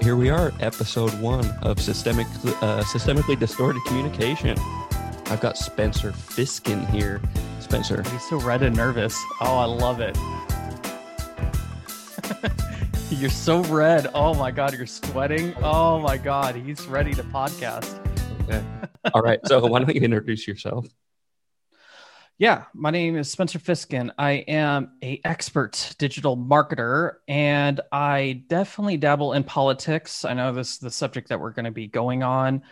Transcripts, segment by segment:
here we are, episode one of systemic, uh, systemically distorted communication. I've got Spencer Fiskin here. Spencer, He's so red and nervous. Oh, I love it. you're so red. Oh my god, you're sweating. Oh my god, he's ready to podcast. okay. all right. So why don't you introduce yourself? Yeah, my name is Spencer Fiskin. I am a expert digital marketer and I definitely dabble in politics. I know this is the subject that we're going to be going on.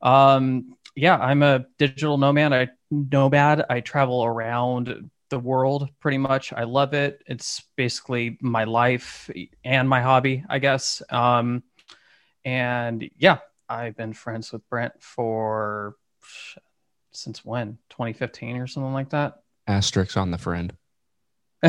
Um, yeah, I'm a digital nomad. I nomad. I travel around the world pretty much. I love it. It's basically my life and my hobby, I guess. Um, and yeah, I've been friends with Brent for since when 2015 or something like that Asterisk on the friend.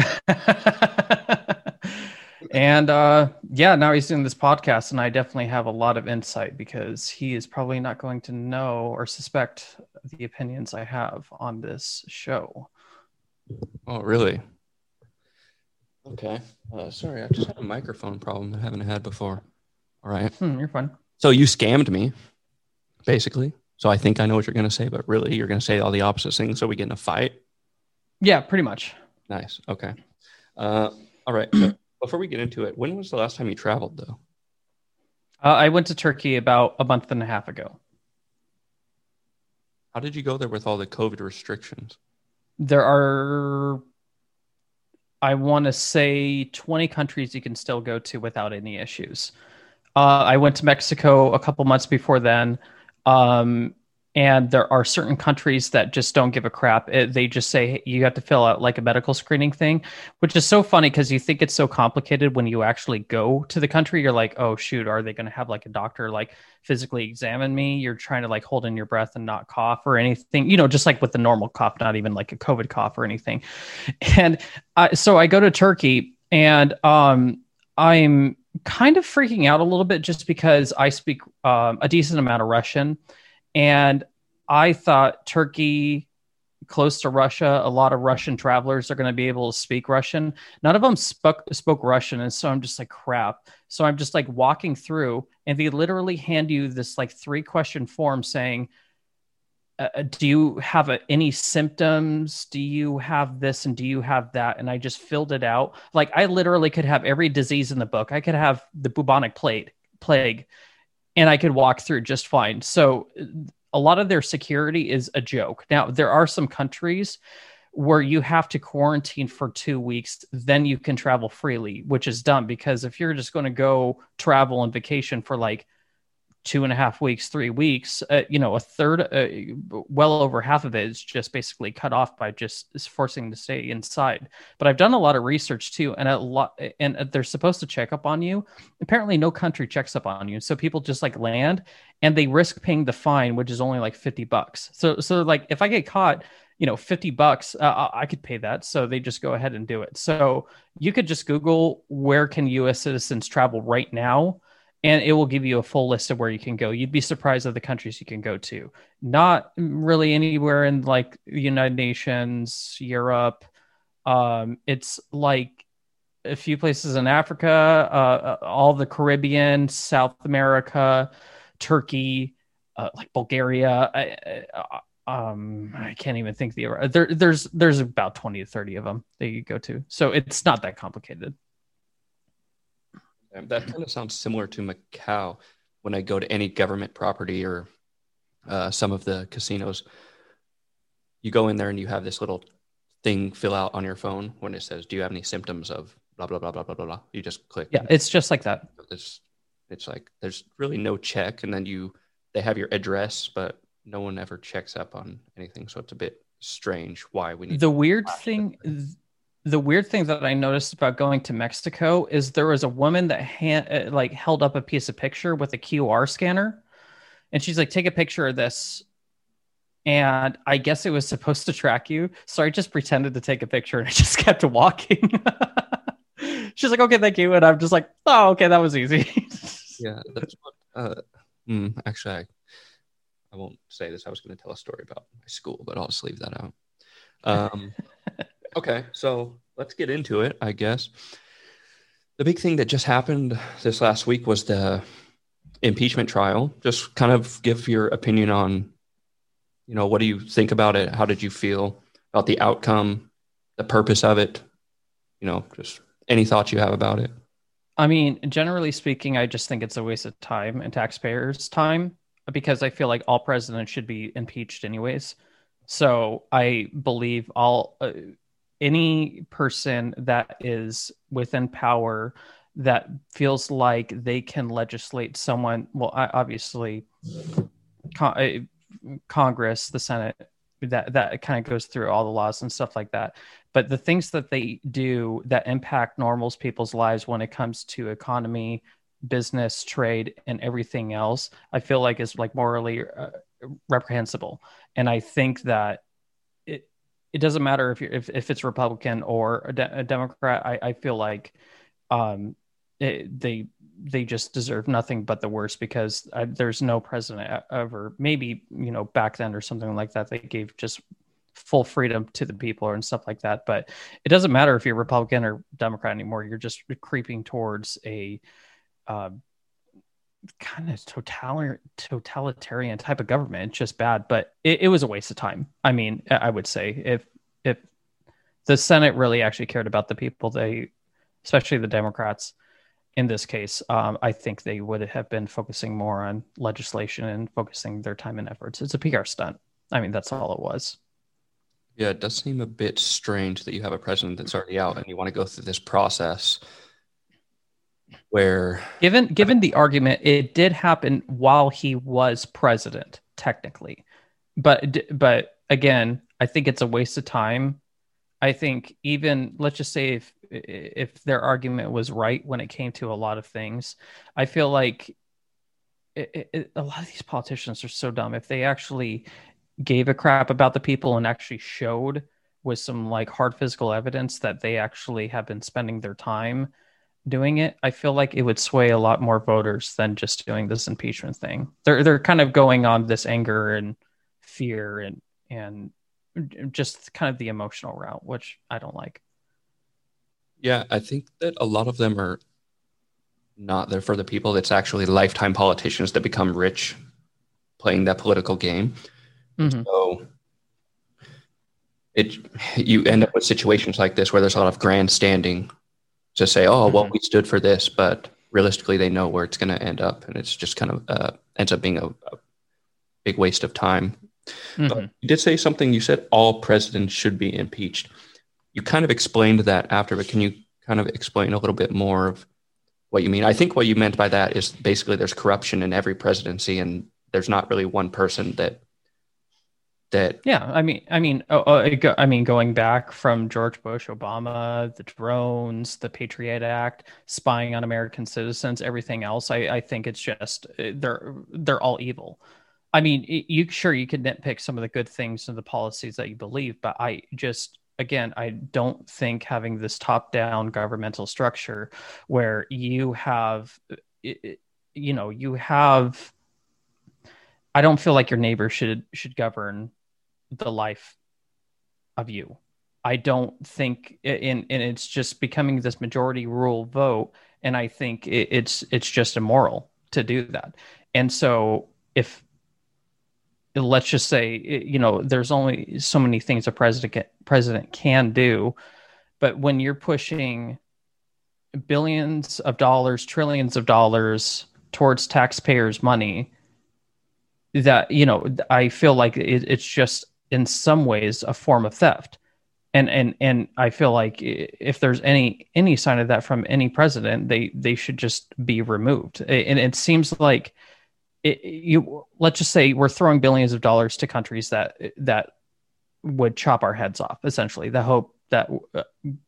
and uh yeah now he's doing this podcast and i definitely have a lot of insight because he is probably not going to know or suspect the opinions i have on this show Oh, really? Okay. Uh, sorry, I just had a microphone problem that I haven't had before. All right. hmm, you're fine So you scammed me, basically. So I think I know what you're going to say, but really you're going to say all the opposite things so we get in a fight. yeah pretty much Nice. Okay. Uh, all right. So before we get into it, when was the last time you traveled, though? uh, i went to turkey about a month and a half ago How did you go there with all the COVID restrictions? there are i want to say 20 countries you can still go to without any issues uh, i went to mexico a couple months before then um, and there are certain countries that just don't give a crap. It- they just say you have to fill out like a medical screening thing which is so funny because you think it's so complicated when you actually go to the country. You're like oh shoot are they going to have like a doctor like physically examine me? You're trying to like hold in your breath and not cough or anything you know just like with the normal cough not even like a covid cough or anything. And I, so i go to turkey and um i'm kind of freaking out a little bit just because i speak um, a decent amount of russian and i thought turkey close to russia a lot of russian travelers are going to be able to speak russian. None of them spoke spoke russian and so i'm just like crap. So i'm just like walking through and they literally hand you this like three question form saying uh, do you have uh any symptoms? Do you have this and do you have that? And i just filled it out. Like i literally could have every disease in the book. I could have the bubonic plague plague and i could walk through just fine. So a lot of their security is a joke. Now there are some countries where you have to quarantine for two weeks, then you can travel freely, which is dumb because if you're just going to go travel and vacation for like two and a half weeks, three weeks, uh, you know, a third, uh, well over half of it is just basically cut off by just forcing to stay inside. But I've done a lot of research too, and a lot, and they're supposed to check up on you. Apparently, no country checks up on you, so people just like land and they risk paying the fine, which is only like fifty bucks. So, so like if I get caught you know 50 bucks uh, i could pay that so they just go ahead and do it so you could just google where can us citizens travel right now and it will give you a full list of where you can go. You'd be surprised of the countries you can go to. Not really anywhere in like the united nations europe. Um, it's like a few places in africa uh, all the caribbean south america turkey uh, like bulgaria. I, I, um i can't even think the there there's there's about 20 to 30 of them that you go to. So it's not that complicated That kind of sounds similar to Macau when I go to any government property or uh, some of the casinos. You go in there and you have this little thing fill out on your phone when it says, "Do you have any symptoms of blah blah blah blah blah blah?" blah. You just click. yeah it's just like that It's it's like there's really no check, and then you they have your address, but no one ever checks up on anything. So it's a bit strange why we need the weird thing. The weird thing that i noticed about going to mexico is there was a woman that hand, uh, like held up a piece of picture with a qr scanner and she's like take a picture of this and i guess it was supposed to track you so i just pretended to take a picture and i just kept walking she's like okay thank you and i'm just like oh okay that was easy Yeah, that's what. Uh, mm, actually, I, I won't say this. I was going to tell a story about my school, but I'll just leave that out. Um, okay, so let's get into it, I guess. The big thing that just happened this last week was the impeachment trial. Just kind of give your opinion on, you know, what do you think about it? How did you feel about the outcome, the purpose of it? You know, just any thoughts you have about it. I mean, generally speaking, I just think it's a waste of time and taxpayers' time because I feel like all presidents should be impeached anyways. So I believe all uh, any person that is within power that feels like they can legislate someone well obviously con- uh, congress the senate that that kind of goes through all the laws and stuff like that. But the things that they do that impact normals people's lives when it comes to economy business trade and everything else i feel like is like morally uh, reprehensible. And i think that it doesn't matter if you're if, if it's republican or a, de- a democrat I, I feel like um it, they they just deserve nothing but the worst because I, there's no president ever maybe you know back then or something like that they gave just full freedom to the people and stuff like that. But it doesn't matter if you're republican or democrat anymore you're just creeping towards a uh, kind of totalitarian totalitarian type of government just bad but it, it was a waste of time i mean i would say if if the senate really actually cared about the people they especially the democrats in this case, um, I think they would have been focusing more on legislation and focusing their time and efforts. It's a PR stunt. I mean, that's all it was. Yeah, it does seem a bit strange that you have a president that's already out and you want to go through this process where given given the argument it did happen while he was president technically but but again i think it's a waste of time i think even let's just say if if their argument was right when it came to a lot of things. I feel like it, it, a lot of these politicians are so dumb. If they actually gave a crap about the people and actually showed with some like hard physical evidence that they actually have been spending their time doing it, I feel like it would sway a lot more voters than just doing this impeachment thing. They're they're kind of going on this anger and fear and and just kind of the emotional route, which I don't like. Yeah, I think that a lot of them are not there for the people. It's actually lifetime politicians that become rich playing that political game. Mm-hmm. So it you end up with situations like this where there's a lot of grandstanding to say, "Oh, mm-hmm. well, we stood for this," but realistically, they know where it's going to end up, and it's just kind of uh, ends up being a, a big waste of time. Mm-hmm. But you did say something. You said all presidents should be impeached you kind of explained that after, but can you kind of explain a little bit more of what you mean? I think what you meant by that is basically there's corruption in every presidency, and there's not really one person that that. Yeah, I mean, I mean, oh, oh I mean, going back from George Bush, Obama, the drones, the Patriot Act, spying on American citizens, everything else. I, I think it's just eh, they're they're all evil. I mean, you sure you can nitpick some of the good things and the policies that you believe, but I just again, I don't think having this top down governmental structure where you have, eh, eh, you know, you have, I don't feel like your neighbor should should govern the life of you. I don't think, and and it's just becoming this majority rule vote, and I think it, it's it's just immoral to do that. And so if let's just say you know there's only so many things a president president can do but when you're pushing billions of dollars trillions of dollars towards taxpayers money that you know i feel like it, it's just in some ways a form of theft. And and and i feel like if there's any any sign of that from any president they they should just be removed. And it seems like it, you let's just say we're throwing billions of dollars to countries that that would chop our heads off essentially. The hope that uh,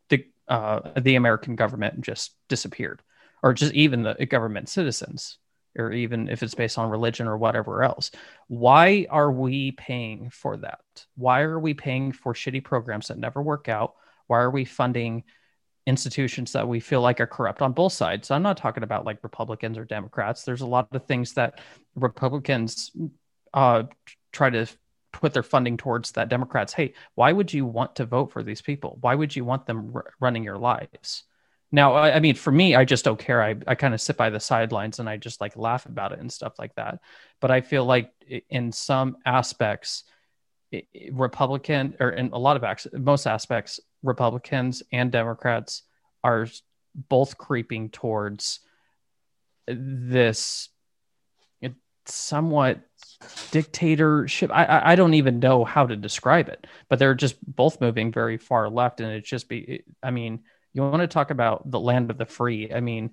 the uh, the American government just disappeared or just even the government citizens or even if it's based on religion or whatever else why are we paying for that why are we paying for shitty programs that never work out why are we funding institutions that we feel like are corrupt on both sides. I'm not talking about like Republicans or Democrats. There's a lot of things that Republicans uh, try to put their funding towards that Democrats. Hey, why would you want to vote for these people? Why would you want them r- running your lives? Now, I, I mean, for me, I just don't care. I, I kind of sit by the sidelines and I just like laugh about it and stuff like that. But I feel like in some aspects, Republican or in a lot of most aspects, Republicans and Democrats are both creeping towards this somewhat dictatorship. I, I don't even know how to describe it, but they're just both moving very far left, and it's just be. I mean, you want to talk about the land of the free? I mean,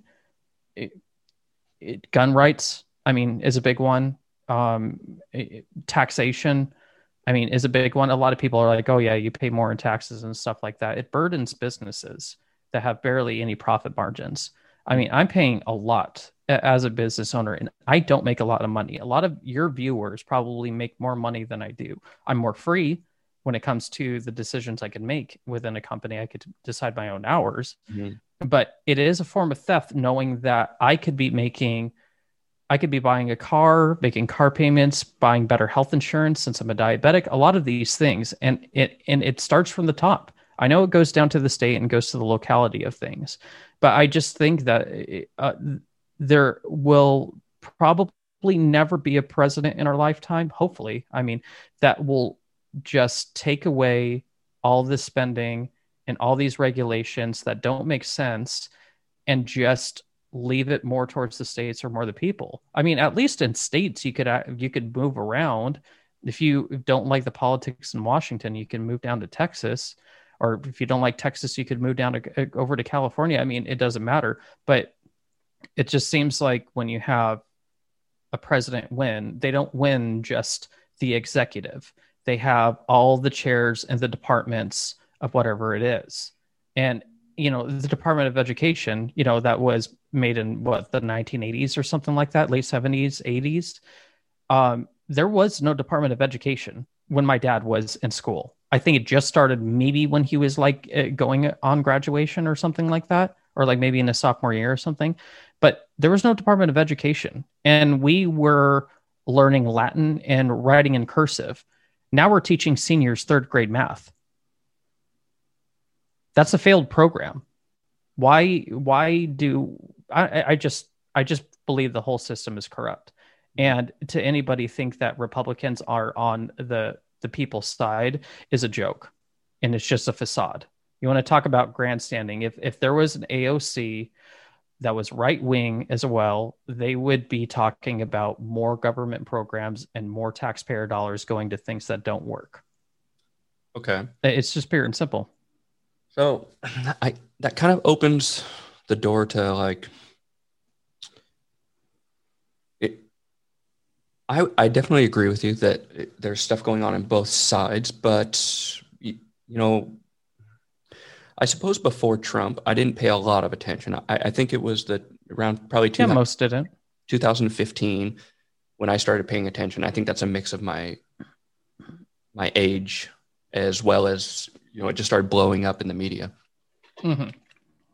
it, it, gun rights. I mean, is a big one. Um, it, taxation. I mean, is a big one. A lot of people are like, "Oh yeah, you pay more in taxes and stuff like that." It burdens businesses that have barely any profit margins. I mean, I'm paying a lot as a business owner and I don't make a lot of money. A lot of your viewers probably make more money than I do. I'm more free when it comes to the decisions I can make within a company. I could decide my own hours. Mm-hmm. But it is a form of theft knowing that I could be making I could be buying a car, making car payments, buying better health insurance since I'm a diabetic, a lot of these things and it and it starts from the top. I know it goes down to the state and goes to the locality of things, but I just think that uh, there will probably never be a president in our lifetime, hopefully. I mean, that will just take away all the spending and all these regulations that don't make sense and just leave it more towards the states or more the people. I mean, at least in states you could you could move around. If you don't like the politics in Washington, you can move down to Texas or if you don't like Texas, you could move down to uh, over to California. I mean, it doesn't matter, but it just seems like when you have a president win, they don't win just the executive. They have all the chairs and the departments of whatever it is. And you know, the Department of Education, you know, that was made in what the 1980s or something like that, late 70s, 80s. Um, there was no Department of Education when my dad was in school. I think it just started maybe when he was like uh, going on graduation or something like that, or like maybe in a sophomore year or something. But there was no Department of Education, and we were learning Latin and writing in cursive. Now we're teaching seniors third grade math. That's a failed program. Why? Why do I? I just I just believe the whole system is corrupt. And to anybody think that Republicans are on the the people's side is a joke and it's just a facade. You want to talk about grandstanding. If if there was an AOC that was right wing as well, they would be talking about more government programs and more taxpayer dollars going to things that don't work. Okay. It's just pure and simple. So I that kind of opens the door to like I, I definitely agree with you that there's stuff going on in both sides, but you, you know, I suppose before Trump, I didn't pay a lot of attention. I, I think it was the around probably yeah, most didn't. 2015 when I started paying attention. I think that's a mix of my my age as well as you know it just started blowing up in the media. Mm-hmm.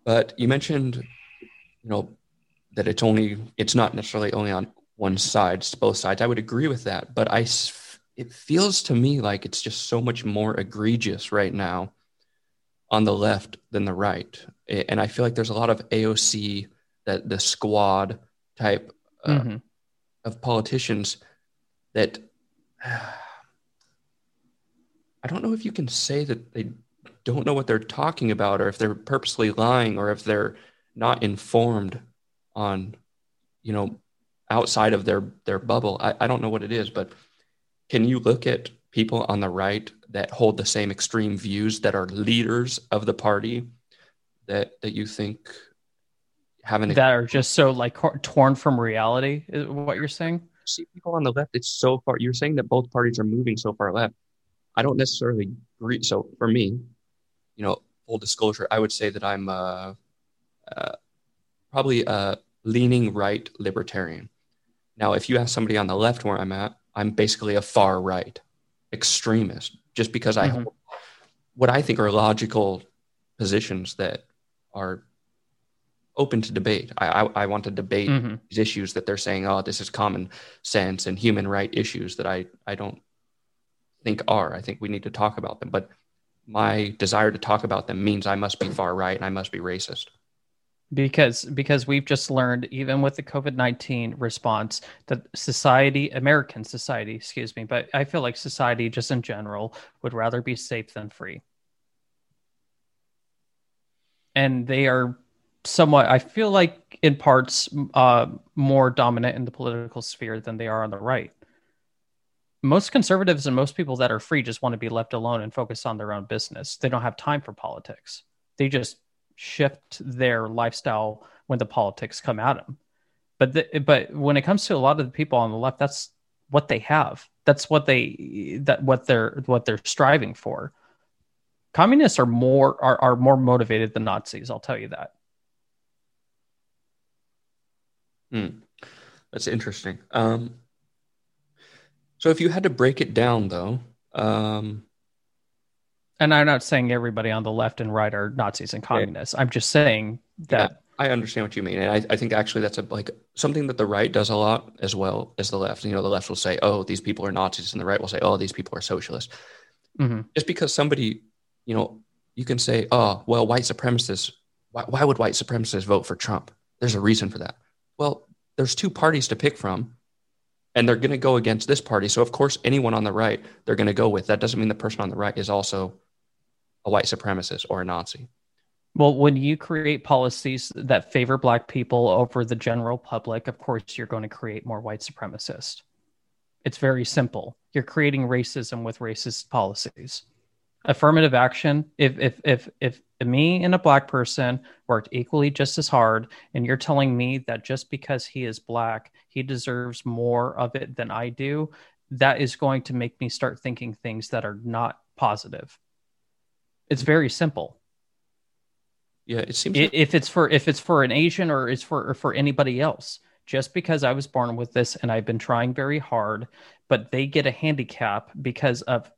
But you mentioned, you know, that it's only it's not necessarily only on one side, it's both sides. I would agree with that, but I it feels to me like it's just so much more egregious right now on the left than the right, and I feel like there's a lot of AOC that the squad type uh, mm-hmm. of politicians that I don't know if you can say that they don't know what they're talking about or if they're purposely lying or if they're not informed on you know outside of their their bubble. I, I don't know what it is, but can you look at people on the right that hold the same extreme views that are leaders of the party that that you think have an that are just so like torn from reality is what you're saying? See people on the left it's so far you're saying that both parties are moving so far left. I don't necessarily agree so for me you know full disclosure i would say that i'm uh, uh probably a leaning right libertarian. Now, if you ask somebody on the left where I'm at, I'm basically a far right extremist just because I mm-hmm. what I think are logical positions that are open to debate. I, I, I want to debate mm-hmm. these issues that they're saying, oh, this is common sense and human right issues that I, I don't think are. I think we need to talk about them. But my desire to talk about them means I must be far right and I must be racist. Because because we've just learned even with the covid-19 response that society american society excuse me but i feel like society just in general would rather be safe than free. And they are somewhat i feel like in parts uh, more dominant in the political sphere than they are on the right. Most conservatives and most people that are free just want to be left alone and focus on their own business. They don't have time for politics. They just shift their lifestyle when the politics come at them. But the, but when it comes to a lot of the people on the left, that's what they have. That's what they that what they're what they're striving for. Communists are more are, are more motivated than Nazis. I'll tell you that. Hmm. That's interesting. Um, so if you had to break it down, though, um, and I'm not saying everybody on the left and right are Nazis and communists. I'm just saying that. Yeah, I understand what you mean, and I, I think actually that's a, like something that the right does a lot as well as the left. You know, the left will say, "Oh, these people are Nazis," and the right will say, "Oh, these people are socialists." Mm-hmm. Just because somebody, you know, you can say, "Oh, well, white supremacists. Why, why would white supremacists vote for Trump?" There's a reason for that. Well, there's two parties to pick from and they're going to go against this party. So of course, anyone on the right they're going to go with. That doesn't mean the person on the right is also a white supremacist or a Nazi. Well, when you create policies that favor black people over the general public, of course, you're going to create more white supremacists. It's very simple. You're creating racism with racist policies. Affirmative action, if if if if me and a black person worked equally just as hard, and you're telling me that just because he is black, he deserves more of it than I do, that is going to make me start thinking things that are not positive it's very simple. Yeah, it seems like- if it's for if it's for an Asian or it's for or for anybody else. Just because I was born with this and I've been trying very hard, but they get a handicap because of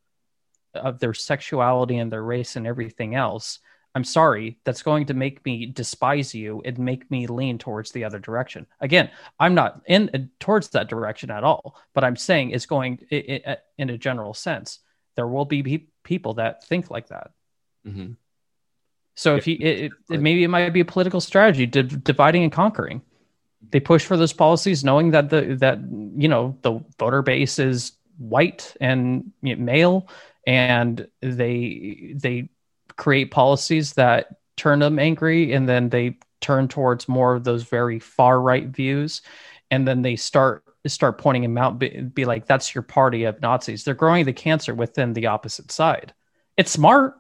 of their sexuality and their race and everything else. I'm sorry, that's going to make me despise you and make me lean towards the other direction. Again, I'm not in uh, towards that direction at all, but I'm saying it's going it, it, uh, in a general sense. There will be people that think like that. Mm-hmm. So if you, it, it, maybe it might be a political strategy, dividing and conquering. They push for those policies, knowing that the that you know the voter base is white and male, and they they create policies that turn them angry, and then they turn towards more of those very far right views, and then they start start pointing them out, be, be like, "That's your party of Nazis." They're growing the cancer within the opposite side. It's smart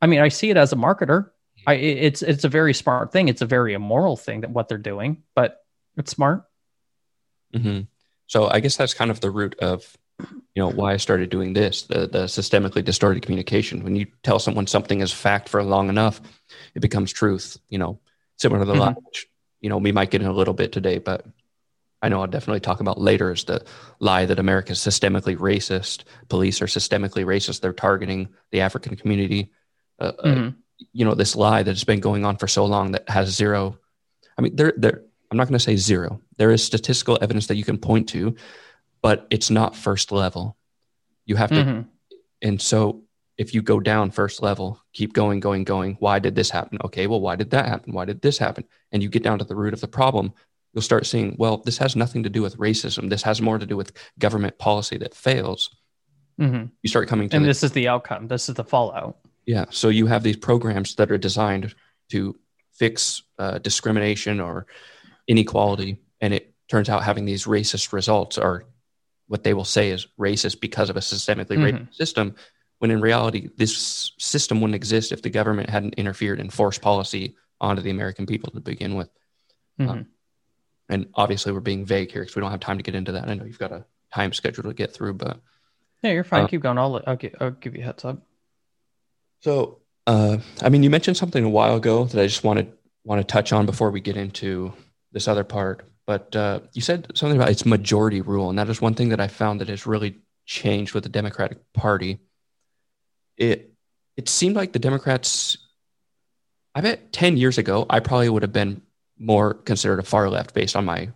I mean, I see it as a marketer. I, it's it's a very smart thing. It's a very immoral thing that what they're doing, but it's smart. Mm-hmm. So I guess that's kind of the root of you know why I started doing this the the systemically distorted communication. When you tell someone something is fact for long enough, it becomes truth. You know, similar to the mm-hmm. lie, which you know we might get in a little bit today, but I know I'll definitely talk about later is the lie that America is systemically racist. Police are systemically racist. They're targeting the African community uh, uh, mm-hmm. you know, this lie that's been going on for so long that has zero. I mean, there, there. I'm not going to say zero. There is statistical evidence that you can point to, but it's not first level. You have to, mm-hmm. and so if you go down first level, keep going, going, going. Why did this happen? Okay, well, why did that happen? Why did this happen? And you get down to the root of the problem. You'll start seeing, well, this has nothing to do with racism. This has more to do with government policy that fails. Mm-hmm. You start coming to, and the, this is the outcome. This is the fallout. Yeah. So you have these programs that are designed to fix uh, discrimination or inequality, and it turns out having these racist results are what they will say is racist because of a systemically mm-hmm. racist system. When in reality, this system wouldn't exist if the government hadn't interfered and forced policy onto the American people to begin with. Mm-hmm. Um, and obviously, we're being vague here because we don't have time to get into that. I know you've got a time schedule to get through, but yeah, you're fine. Uh, Keep going. I'll I'll, I'll give you a heads up. So, uh, I mean, you mentioned something a while ago that I just wanted want to touch on before we get into this other part. But uh, you said something about its majority rule, and that is one thing that I found that has really changed with the Democratic Party. It it seemed like the Democrats. I bet ten years ago, I probably would have been more considered a far left based on my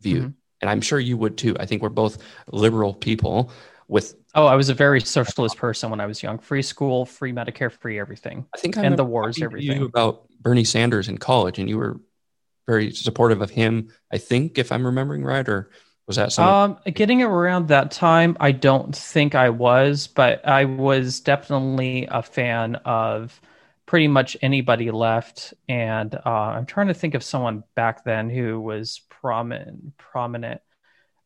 view, mm-hmm. and I'm sure you would too. I think we're both liberal people with Oh, I was a very socialist person when I was young. Free school, free Medicare, free everything. I think I and the wars, everything. You about Bernie Sanders in college, and you were very supportive of him. I think, if I'm remembering right, or was that something? Um, getting around that time, I don't think I was, but I was definitely a fan of pretty much anybody left. And uh, I'm trying to think of someone back then who was prominent. Prominent.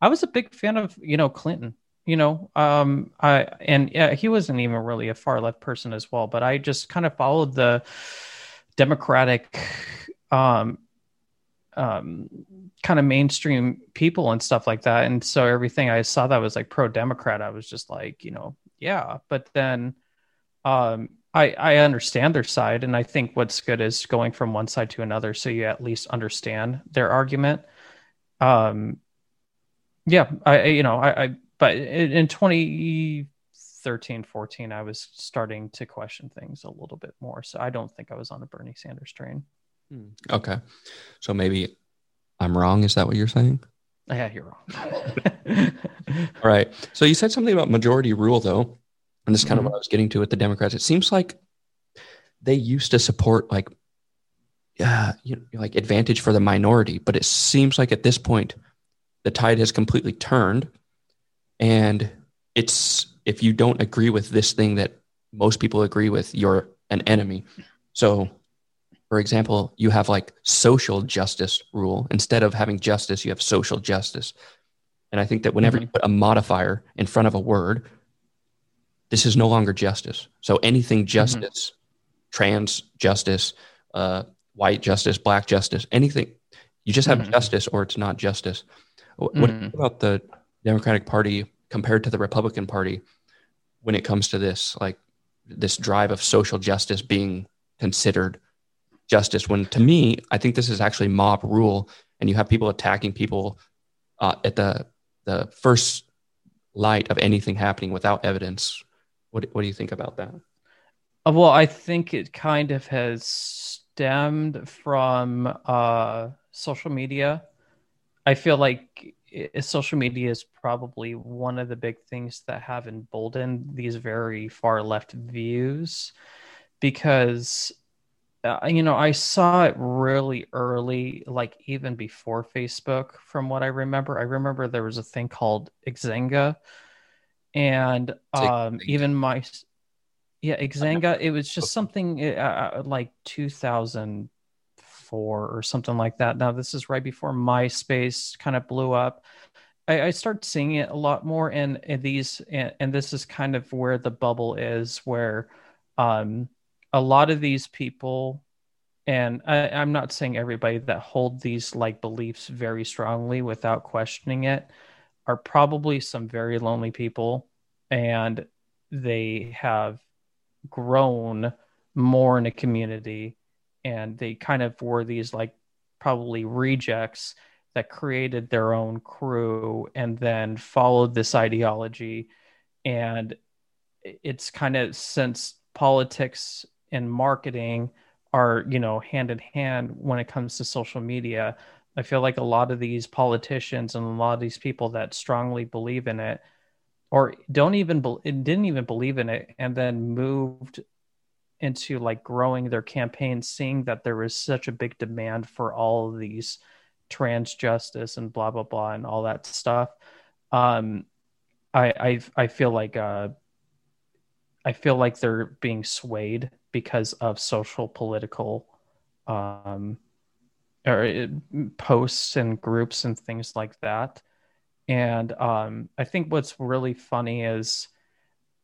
I was a big fan of you know Clinton. You know, um, I and yeah, he wasn't even really a far left person as well. But I just kind of followed the Democratic um, um, kind of mainstream people and stuff like that. And so everything I saw that was like pro Democrat, I was just like, you know, yeah. But then um, I I understand their side, and I think what's good is going from one side to another, so you at least understand their argument. Um, yeah, I you know I, I but in 2013 14 i was starting to question things a little bit more so i don't think i was on a bernie sanders train hmm. okay so maybe I'm wrong. Is that what you're saying? Yeah, you're wrong. All right. So you said something about majority rule, though, and this is kind mm-hmm. of what I was getting to with the Democrats. It seems like they used to support like, yeah, you know, like advantage for the minority, but it seems like at this point, the tide has completely turned, and it's if you don't agree with this thing that most people agree with, you're an enemy. So for example, you have like social justice rule. Instead of having justice, you have social justice. And I think that whenever mm-hmm. you put a modifier in front of a word, this is no longer justice. So anything mm-hmm. justice, mm-hmm. trans justice, uh, white justice, black justice, anything, you just have mm-hmm. justice or it's not justice. What mm-hmm. about the Democratic Party compared to the Republican Party when it comes to this, like this drive of social justice being considered justice when to me i think this is actually mob rule and you have people attacking people uh, at the the first light of anything happening without evidence. What, what do you think about that? Uh, well i think it kind of has stemmed from uh, social media. I feel like social media is probably one of the big things that have emboldened these very far left views because uh, you know i saw it really early like even before facebook from what i remember. I remember there was a thing called xanga and um, even my yeah xanga it was just something uh, uh like 2000 or something like that. Now this is right before MySpace kind of blew up. I, I start seeing it a lot more, and these and, and, this is kind of where the bubble is, where um, a lot of these people and I, i'm not saying everybody that hold these like beliefs very strongly without questioning it are probably some very lonely people and they have grown more in a community and they kind of were these like probably rejects that created their own crew and then followed this ideology. And it's kind of since politics and marketing are you know hand in hand when it comes to social media i feel like a lot of these politicians and a lot of these people that strongly believe in it or don't even be- didn't even believe in it and then moved into like growing their campaign seeing that there was such a big demand for all of these trans justice and blah blah blah and all that stuff um i i, I feel like uh i feel like they're being swayed because of social political um, or it, posts and groups and things like that. And um, I think what's really funny is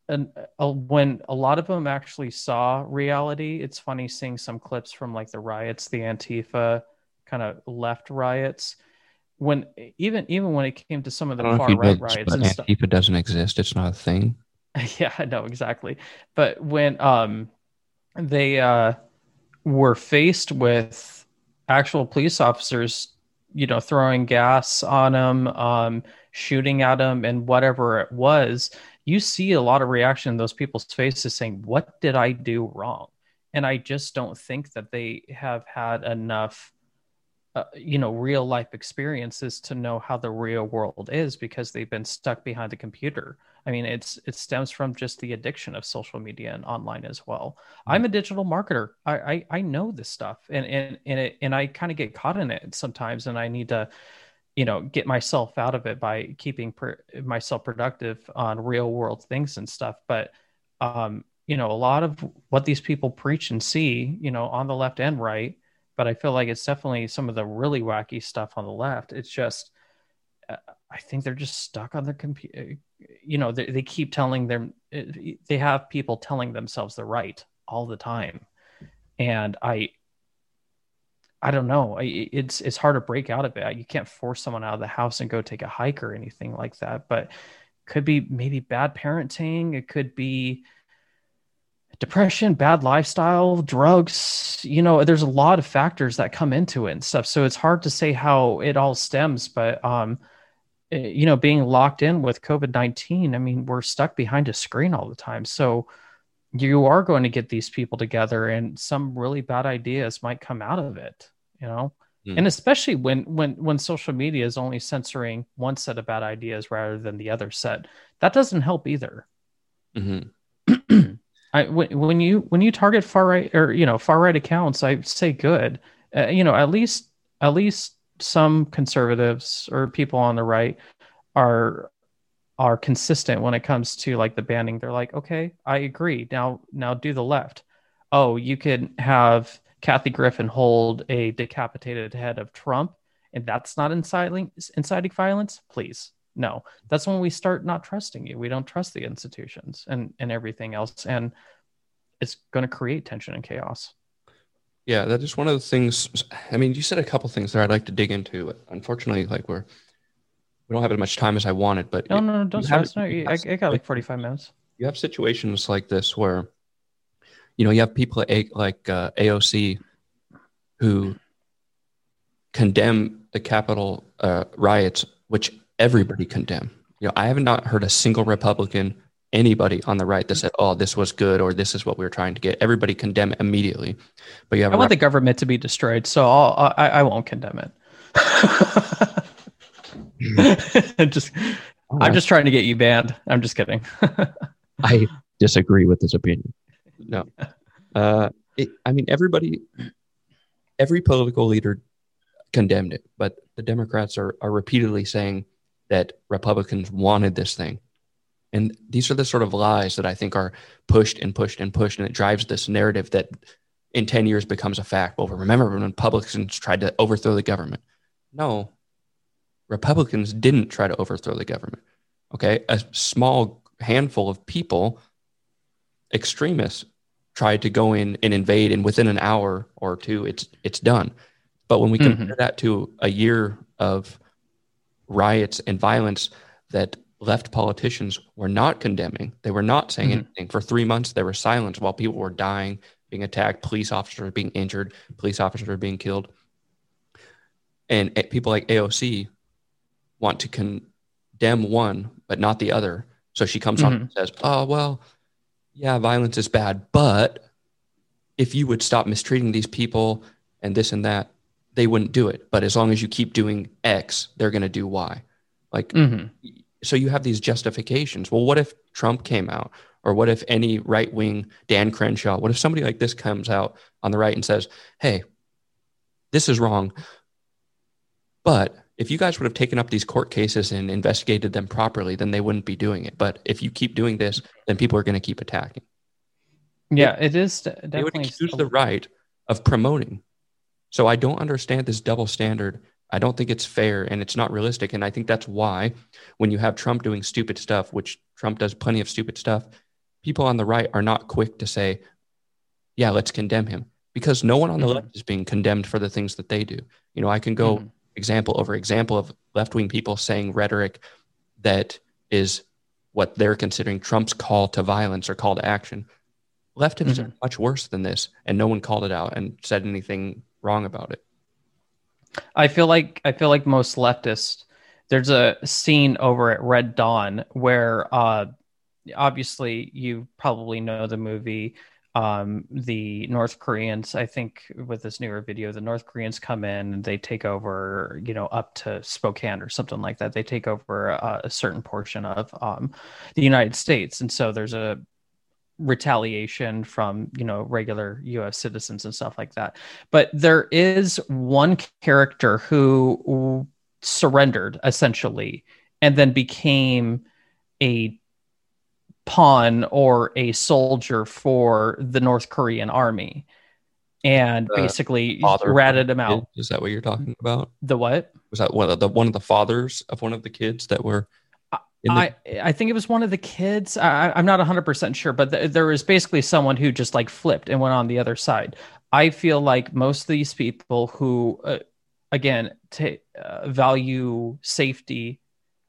and uh, when a lot of them actually saw reality, it's funny seeing some clips from like the riots, the Antifa kind of left riots. When even even when it came to some of the far right riots, and stuff. Antifa doesn't exist. It's not a thing. yeah, I know exactly. But when um they uh, were faced with actual police officers, you know, throwing gas on them, um, shooting at them, and whatever it was, you see a lot of reaction in those people's faces saying, What did I do wrong? And I just don't think that they have had enough uh, you know real life experiences to know how the real world is because they've been stuck behind the computer i mean it's it stems from just the addiction of social media and online as well mm-hmm. i'm a digital marketer I, I i know this stuff and and and, it, and i kind of get caught in it sometimes and i need to you know get myself out of it by keeping per, myself productive on real world things and stuff but um you know a lot of what these people preach and see you know on the left and right but I feel like it's definitely some of the really wacky stuff on the left. It's just, uh, I think they're just stuck on their computer. You know, they, they keep telling them, uh, they have people telling themselves they're right all the time. And I, I don't know. It's it's hard to break out of it. You can't force someone out of the house and go take a hike or anything like that. But could be maybe bad parenting. It could be depression, bad lifestyle, drugs, you know, there's a lot of factors that come into it and stuff. So it's hard to say how it all stems, but um eh, you know, being locked in with COVID-19, I mean, we're stuck behind a screen all the time. So you are going to get these people together and some really bad ideas might come out of it, you know. Mm. And especially when when when social media is only censoring one set of bad ideas rather than the other set. That doesn't help either. Mm-hmm. I, when, when you when you target far right or you know far right accounts, I say good. Uh, you know, at least at least some conservatives or people on the right are are consistent when it comes to like the banning. They're like, okay, I agree. Now now do the left. Oh, you could have Kathy Griffin hold a decapitated head of Trump, and that's not inciting inciting violence. Please, no that's when we start not trusting you we don't trust the institutions and and everything else and it's going to create tension and chaos yeah that is one of the things i mean you said a couple things there i'd like to dig into unfortunately like we're we don't have as much time as i wanted but no no, no don't stress no, I, I got like 45 minutes you have situations like this where you know you have people like uh, aoc who condemn the capitol uh, riots which everybody condemn. You know, I have not heard a single Republican, anybody on the right that said, "Oh, this was good" or "This is what we were trying to get." Everybody condemn it immediately. But you have I want rep- the government to be destroyed, so I'll, I I won't condemn it. just, I'm just trying to get you banned. I'm just kidding. I disagree with this opinion. No, uh, it, I mean everybody, every political leader condemned it, but the Democrats are are repeatedly saying that Republicans wanted this thing. And these are the sort of lies that I think are pushed and pushed and pushed. And it drives this narrative that in 10 years becomes a fact. Well, remember when Republicans tried to overthrow the government? No, Republicans didn't try to overthrow the government. Okay. A small handful of people, extremists, tried to go in and invade, and within an hour or two, it's it's done. But when we mm-hmm. compare that to a year of riots and violence that left politicians were not condemning. They were not saying mm-hmm. anything. For three months, they were silent while people were dying, being attacked, police officers being injured, police officers were being killed. And people like AOC want to condemn one, but not the other. So she comes mm-hmm. on and says, Oh, well, yeah, violence is bad, but if you would stop mistreating these people and this and that, they wouldn't do it. But as long as you keep doing X, they're going to do Y. Like, mm-hmm. so you have these justifications. Well, what if Trump came out? Or what if any right wing Dan Crenshaw, what if somebody like this comes out on the right and says, hey, this is wrong. But if you guys would have taken up these court cases and investigated them properly, then they wouldn't be doing it. But if you keep doing this, then people are going to keep attacking. Yeah, it is definitely. They would accuse the right of promoting so I don't understand this double standard. I don't think it's fair and it's not realistic. And I think that's why when you have Trump doing stupid stuff, which Trump does plenty of stupid stuff, people on the right are not quick to say, yeah, let's condemn him because no one on the mm-hmm. left is being condemned for the things that they do. You know, I can go mm-hmm. Example over example of left wing people saying rhetoric that is what they're considering Trump's call to violence or call to action. Leftists mm-hmm. are much worse than this, and no one called it out and said anything wrong about it. I feel like I feel like most leftists. There's a scene over at Red Dawn where, uh, obviously, you probably know the movie um, the North Koreans, I think, with this newer video, the North Koreans come in and they take over, you know, up to Spokane or something like that. They take over a, a certain portion of um, the United States, and so there's a retaliation from you know regular U.S. citizens and stuff like that. But there is one character who surrendered essentially, and then became a pawn or a soldier for the North Korean army and uh, basically ratted him out. Is that what you're talking about? The what? Was that one of the one of the fathers of one of the kids that were the... I, I think it was one of the kids. I, am not 100% sure, but th- there was basically someone who just like flipped and went on the other side. I feel like most of these people who, uh, again, t- uh, value safety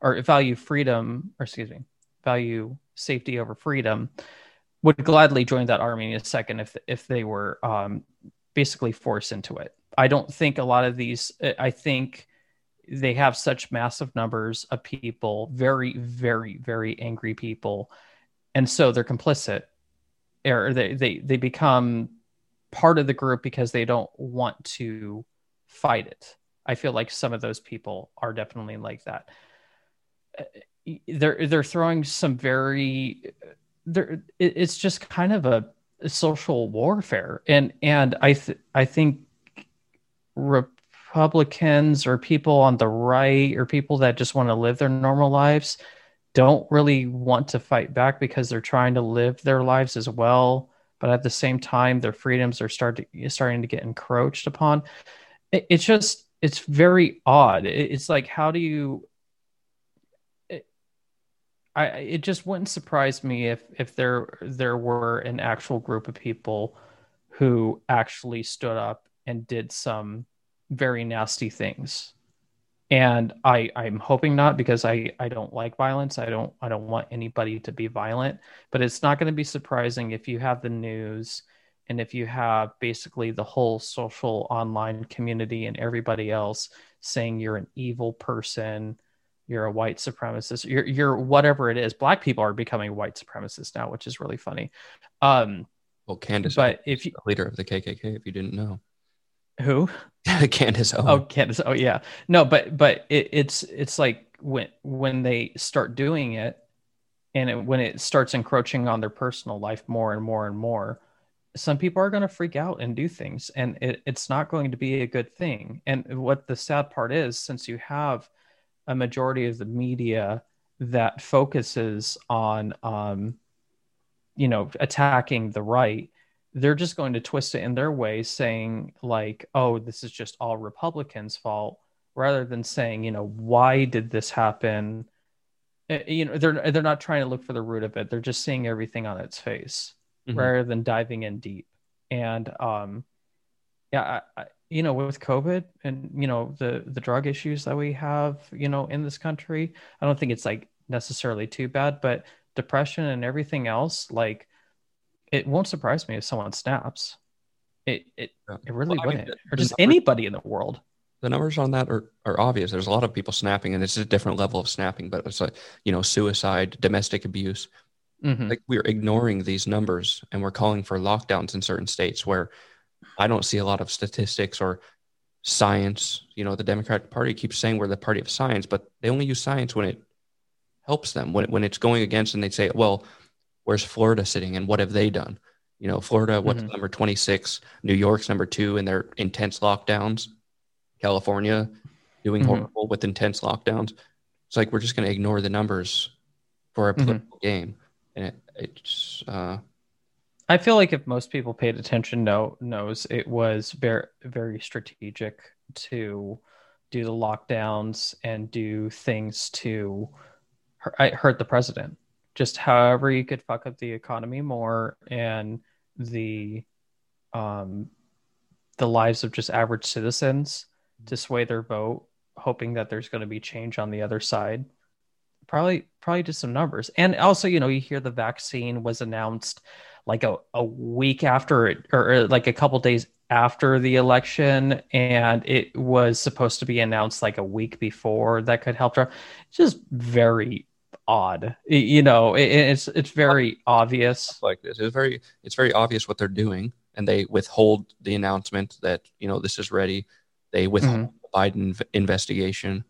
or value freedom, or excuse me, value safety over freedom, would gladly join that army in a second if if they were um, basically forced into it. I don't think a lot of these. I think they have such massive numbers of people, very, very, very angry people, and so they're complicit, or they they they become part of the group because they don't want to fight it. I feel like some of those people are definitely like that they're they're throwing some very there it's just kind of a, social warfare. And and i th- i think republicans or people on the right or people that just want to live their normal lives don't really want to fight back because they're trying to live their lives as well. But at the same time their freedoms are starting starting to get encroached upon. It, it's just it's very odd. It, it's like how do you I it just wouldn't surprise me if if there there were an actual group of people who actually stood up and did some very nasty things. And I I'm hoping not because I I don't like violence. I don't I don't want anybody to be violent, but it's not going to be surprising if you have the news and if you have basically the whole social online community and everybody else saying you're an evil person you're a white supremacist you're, you're whatever it is. Black people are becoming white supremacists now which is really funny. Um well candace but if you leader of the kkk if you didn't know. Who? Candace oh. oh candace oh yeah. No but but it, it's it's like when when they start doing it and it, when it starts encroaching on their personal life more and more and more some people are going to freak out and do things and it, it's not going to be a good thing. And what the sad part is since you have a majority of the media that focuses on um, you know attacking the right they're just going to twist it in their way saying like oh this is just all republicans fault rather than saying you know why did this happen? Eh, you know they're they're not trying to look for the root of it. They're just seeing everything on its face mm-hmm. rather than diving in deep. And um yeah I, you know with covid and you know the the drug issues that we have you know in this country i don't think it's like necessarily too bad but depression and everything else like it won't surprise me if someone snaps. It it, it really well, wouldn't. mean, or just numbers, anybody in the world. The numbers on that are, are obvious. There's a lot of people snapping and it's a different level of snapping but it's like you know suicide domestic abuse. Mm-hmm. like we're ignoring these numbers and we're calling for lockdowns in certain states where I don't see a lot of statistics or science. You know, the Democratic Party keeps saying we're the party of science, but they only use science when it helps them. When when it's going against, and they say, "Well, where's Florida sitting, and what have they done?" You know, Florida, what's mm-hmm. number twenty six? New York's number two in their intense lockdowns. California doing mm-hmm. horrible with intense lockdowns. It's like we're just going to ignore the numbers for a mm-hmm. political mm-hmm. game, and it, it's uh, I feel like if most people paid attention, know knows it was very very strategic to do the lockdowns and do things to hurt the president. Just however you could fuck up the economy more and the um the lives of just average citizens to sway their vote, hoping that there's going to be change on the other side. Probably probably just some numbers. And also, you know, you hear the vaccine was announced like a, a week after it, or like a couple days after the election, and it was supposed to be announced like a week before that could help her. Just very odd. You know, it, it's it's very obvious. Like this, it's very it's very obvious what they're doing, and they withhold the announcement that you know this is ready. They withhold mm-hmm. the Biden investigation.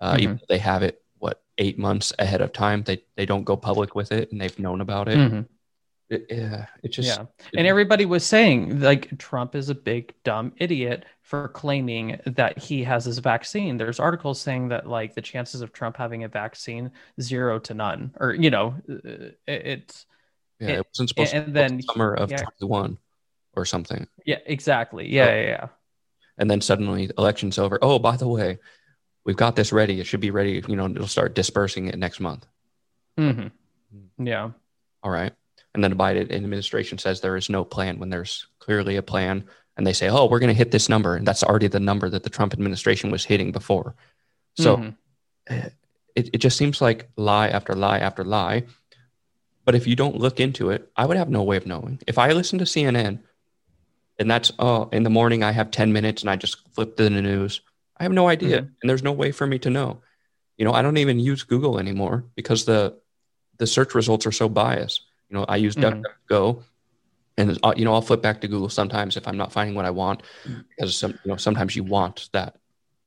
Uh, mm-hmm. even they have it what eight months ahead of time, they they don't go public with it, and they've known about it. Mm-hmm it, yeah, it just yeah. And everybody was saying like Trump is a big dumb idiot for claiming that he has his vaccine. There's articles saying that like the chances of Trump having a vaccine zero to none, or you know, it, it's yeah, it, it wasn't supposed and to then summer of yeah. 21 or something. Yeah, exactly. Yeah, yeah, yeah. And then suddenly election's over. Oh, by the way, we've got this ready. It should be ready. You know, it'll start dispersing it next month. Mm-hmm. Yeah. All right. And then the Biden administration says there is no plan when there's clearly a plan. And they say, oh, we're going to hit this number. And that's already the number that the Trump administration was hitting before. So mm-hmm. Eh, it, it just seems like lie after lie after lie. But if you don't look into it, I would have no way of knowing. If I listen to CNN and that's, oh, in the morning I have 10 minutes and I just flip to the news, I have no idea. Mm-hmm. And there's no way for me to know. You know, I don't even use Google anymore because the the search results are so biased. You know, I use mm-hmm. DuckDuckGo, and you know, I'll flip back to Google sometimes if I'm not finding what I want, because some you know sometimes you want that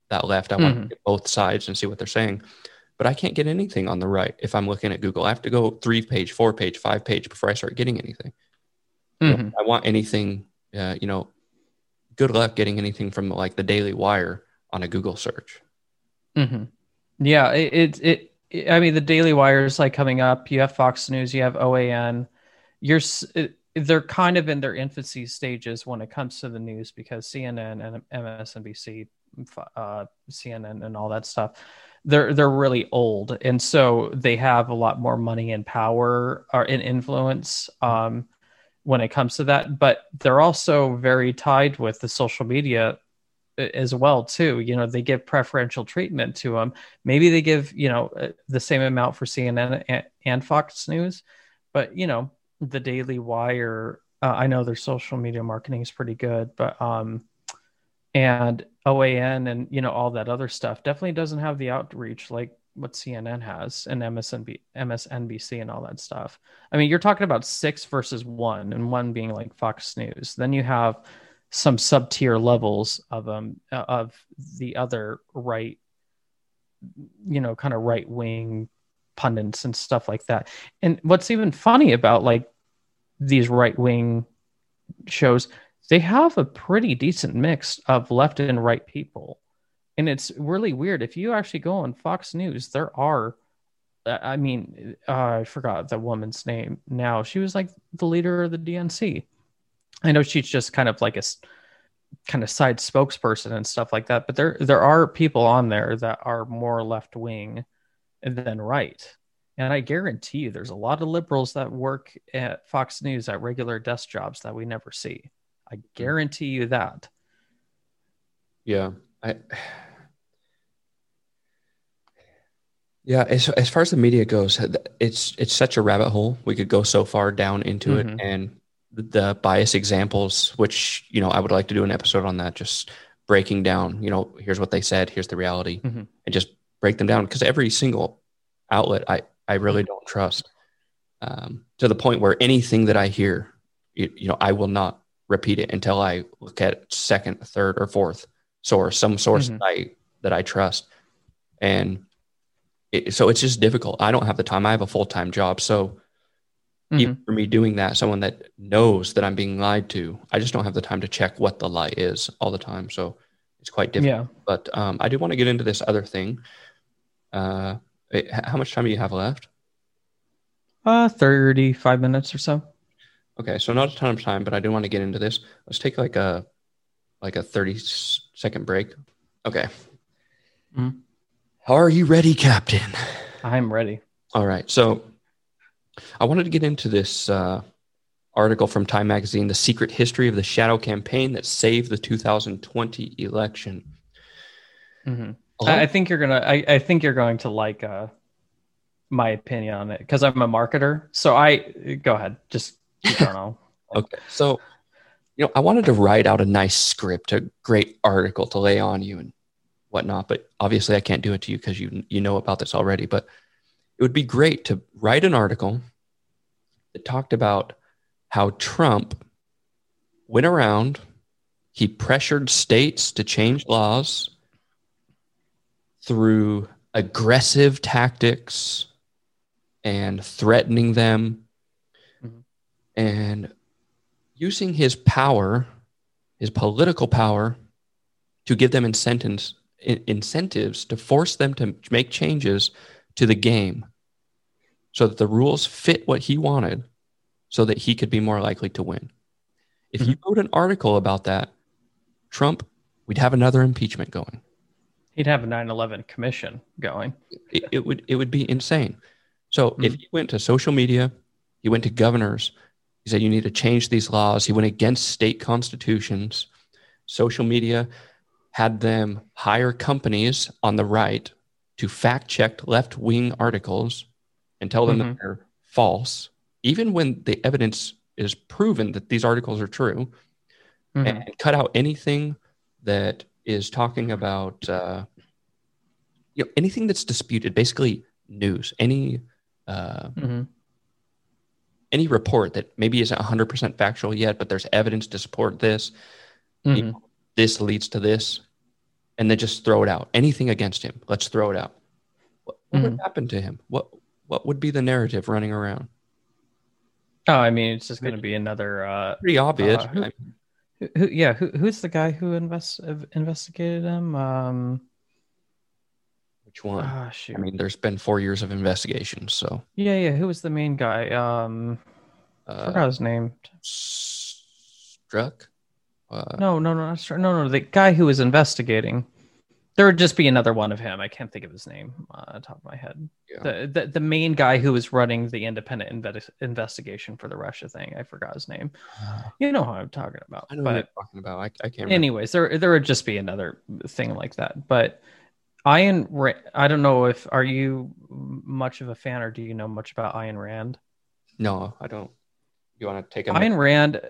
that left. I want mm-hmm. get both sides and see what they're saying, but I can't get anything on the right if I'm looking at Google. I have to go three page, four page, five page before I start getting anything. Mm-hmm. You know, mm-hmm. I want anything. Uh, you know, good luck getting anything from like the Daily Wire on a Google search. Mm-hmm. Yeah, it, it I mean, the Daily Wire is like coming up. You have Fox News, you have OAN. You're they're kind of in their infancy stages when it comes to the news because CNN and MSNBC, uh, CNN, and all that stuff, they're they're really old, and so they have a lot more money and power or in influence um, when it comes to that. But they're also very tied with the social media as well too you know they give preferential treatment to them maybe they give you know uh, the same amount for cnn and, fox news but you know the daily wire uh, i know their social media marketing is pretty good but um and oan and you know all that other stuff definitely doesn't have the outreach like what cnn has and msnb msnbc and all that stuff. I mean you're talking about six versus one and one being like fox news. Then you have some sub tier levels of um of the other right you know kind of right wing pundits and stuff like that. And what's even funny about like these right wing shows they have a pretty decent mix of left and right people. And it's really weird. If you actually go on fox news there are i mean uh, i forgot the woman's name now. She was like the leader of the dnc I know she's just kind of like a kind of side spokesperson and stuff like that, but there there are people on there that are more left wing than right. And I guarantee you there's a lot of liberals that work at Fox News at regular desk jobs that we never see. I guarantee you that. Yeah. I Yeah, as as far as the media goes, it's it's such a rabbit hole. We could go so far down into mm-hmm. it and the bias examples, which you know I would like to do an episode on that, just breaking down. You know, here's what they said, here's the reality, mm-hmm. and just break them down because every single outlet I I really don't trust um, to the point where anything that I hear, you, you know, I will not repeat it until I look at second, third, or fourth source, some source mm-hmm. that I that I trust, and it, so it's just difficult. I don't have the time. I have a full time job, so mm-hmm. even for me doing that, someone that knows that I'm being lied to, I just don't have the time to check what the lie is all the time. So it's quite difficult. Yeah. But um, I do want to get into this other thing. Uh, how much time do you have left? Uh, 35 minutes or so. Okay, so not a ton of time, but I do want to get into this. Let's take like a like a 30 second break. Okay. Mm-hmm. Are you ready, Captain? I'm ready. All right. So I wanted to get into this uh, article from Time Magazine, The Secret History of the Shadow Campaign That Saved the 2020 Election. Mm-hmm. I think you're gonna. I, I think you're going to like uh, my opinion on it because I'm a marketer. So I go ahead, just keep going on. okay, so you know, I wanted to write out a nice script, a great article to lay on you and whatnot, but obviously I can't do it to you because you you know about this already. But it would be great to write an article that talked about how Trump went around, he pressured states to change laws through aggressive tactics and threatening them mm-hmm. and using his power, his political power, to give them incentives incentives to force them to make changes to the game so that the rules fit what he wanted so that he could be more likely to win. If mm-hmm. you wrote an article about that, Trump, we'd have another impeachment going. He'd have a 9/11 commission going. It, it would it would be insane. So mm-hmm. if he went to social media, he went to governors, he said you need to change these laws. He went against state constitutions. Social media had them hire companies on the right to fact check left wing articles and tell them mm-hmm. that they're false, even when the evidence is proven that these articles are true, mm-hmm. and cut out anything that is talking about uh, you know anything that's disputed, basically news, any uh, mm-hmm. any report that maybe isn't 100% factual yet, but there's evidence to support this. You know, this leads to this, and then just throw it out. Anything against him, let's throw it out. What, what mm-hmm. would happen to him? What what would be the narrative running around? Oh, I mean, it's just going to be another uh, pretty obvious. Uh, who, who, who, yeah, who, who's the guy who invest, investigated him? Um, Which one? Oh, I mean, there's been four years of investigation, so yeah, yeah. Who was the main guy? Um, uh, forgot his name. Strzok. Uh, no, no, no, no, no, no. The guy who was investigating. There would just be another one of him. I can't think of his name uh, top of my head. Yeah. The, the the main guy who was running the independent inve- investigation for the Russia thing. I forgot his name. You know who I'm talking about. I know but, what you're talking about. I, I can't. Remember. Anyways, there there would just be another thing like that. But Ayn, I don't know if are you much of a fan or do you know much about Ayn Rand? No, I don't. You want to take a Ayn Rand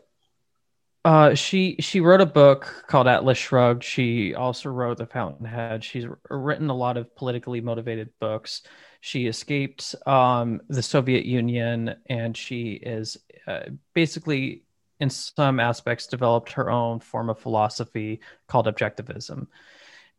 uh, she she wrote a book called Atlas Shrugged. She also wrote The Fountainhead. She's written a lot of politically motivated books. She escaped um, the Soviet Union, and she is uh, basically, in some aspects, developed her own form of philosophy called objectivism.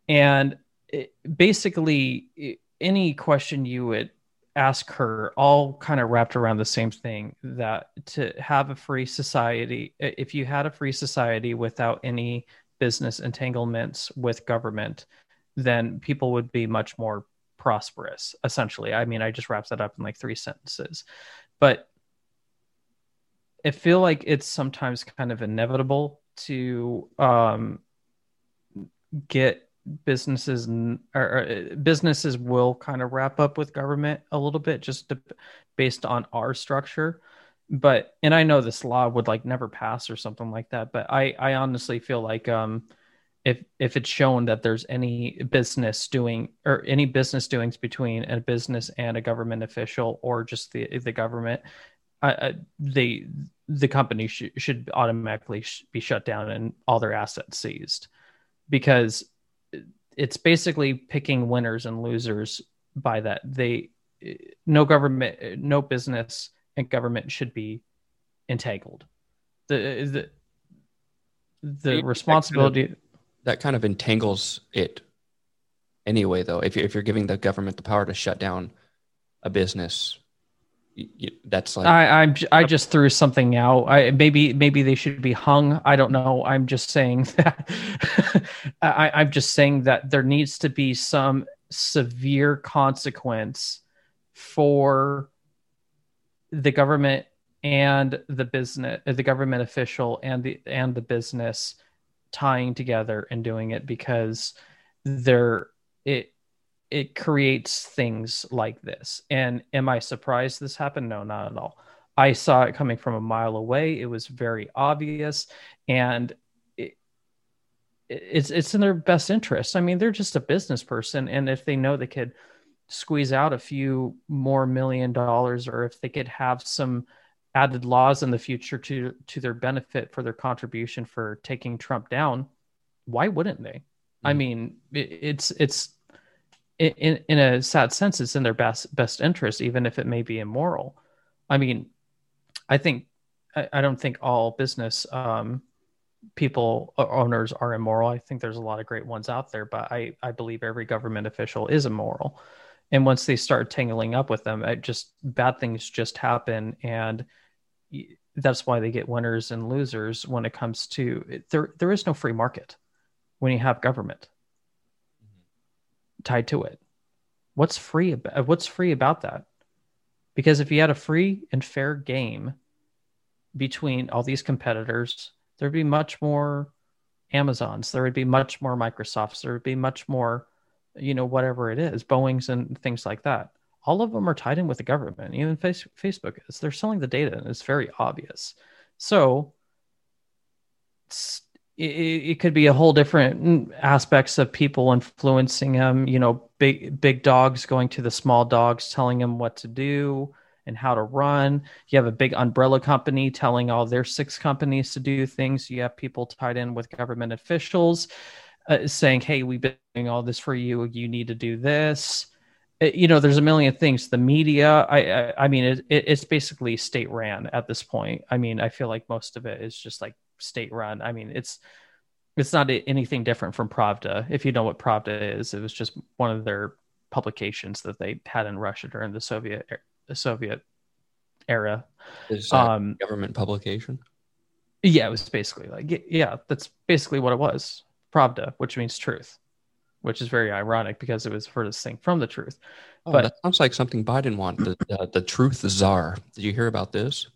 And it, basically, any question you would ask her all kind of wrapped around the same thing that to have a free society if you had a free society without any business entanglements with government then people would be much more prosperous essentially. I mean i just wrapped that up in like three sentences. But i feel like it's sometimes kind of inevitable to um, get businesses or, uh, businesses will kind of wrap up with government a little bit just to, based on our structure. But and i know this law would like never pass or something like that but i i honestly feel like um if if it's shown that there's any business doing or any business doings between a business and a government official or just the the government uh, they the company sh- should automatically sh- be shut down and all their assets seized. Because it's basically picking winners and losers by that. They no government, no business and government should be entangled. The the the responsibility that kind, of, that kind of entangles it anyway though if you're, if you're giving the government the power to shut down a business that's like I, I'm I just threw something out. I maybe maybe they should be hung. I don't know. I'm just saying that I, I'm just saying that there needs to be some severe consequence for the government and the business the government official and the and the business tying together and doing it because they're it it creates things like this. And am I surprised this happened? No, not at all. I saw it coming from a mile away. It was very obvious, and it, it's it's in their best interest. I mean, they're just a business person, and if they know they could squeeze out a few more million dollars, or if they could have some added laws in the future to to their benefit for their contribution for taking Trump down, why wouldn't they? Mm. I mean, it, it's it's in in a sad sense, it's in their best best interest, even if it may be immoral. I mean, I think I, I don't think all business um, people owners are immoral. I think there's a lot of great ones out there, but I I believe every government official is immoral. And once they start tangling up with them, it just bad things just happen, and that's why they get winners and losers when it comes to there. There is no free market when you have government tied to it. What's free about uh, what's free about that? Because if you had a free and fair game between all these competitors, there'd be much more Amazons, there would be much more Microsofts, there would be much more, you know, whatever it is, Boeing's and things like that. All of them are tied in with the government. Even face, Facebook is. They're selling the data, and it's very obvious. So it, it could be a whole different aspects of people influencing him. You know, big big dogs going to the small dogs, telling him what to do and how to run. You have a big umbrella company telling all their six companies to do things. You have people tied in with government officials uh, saying, "Hey, we've been doing all this for you. You need to do this." It, uh, you know, there's a million things. The media, I, I, I mean, it, it, it's basically state ran at this point. I mean, I feel like most of it is just like state run. I mean, it's it's not anything different from Pravda. If you know what Pravda is, it was just one of their publications that they had in Russia during the Soviet the Soviet era. Is um, government publication? Yeah, it was basically like yeah, that's basically what it was. Pravda, which means truth, which is very ironic because it was furthest thing from the truth. Oh, but that sounds like something Biden wanted. The, uh, the truth czar. Did you hear about this?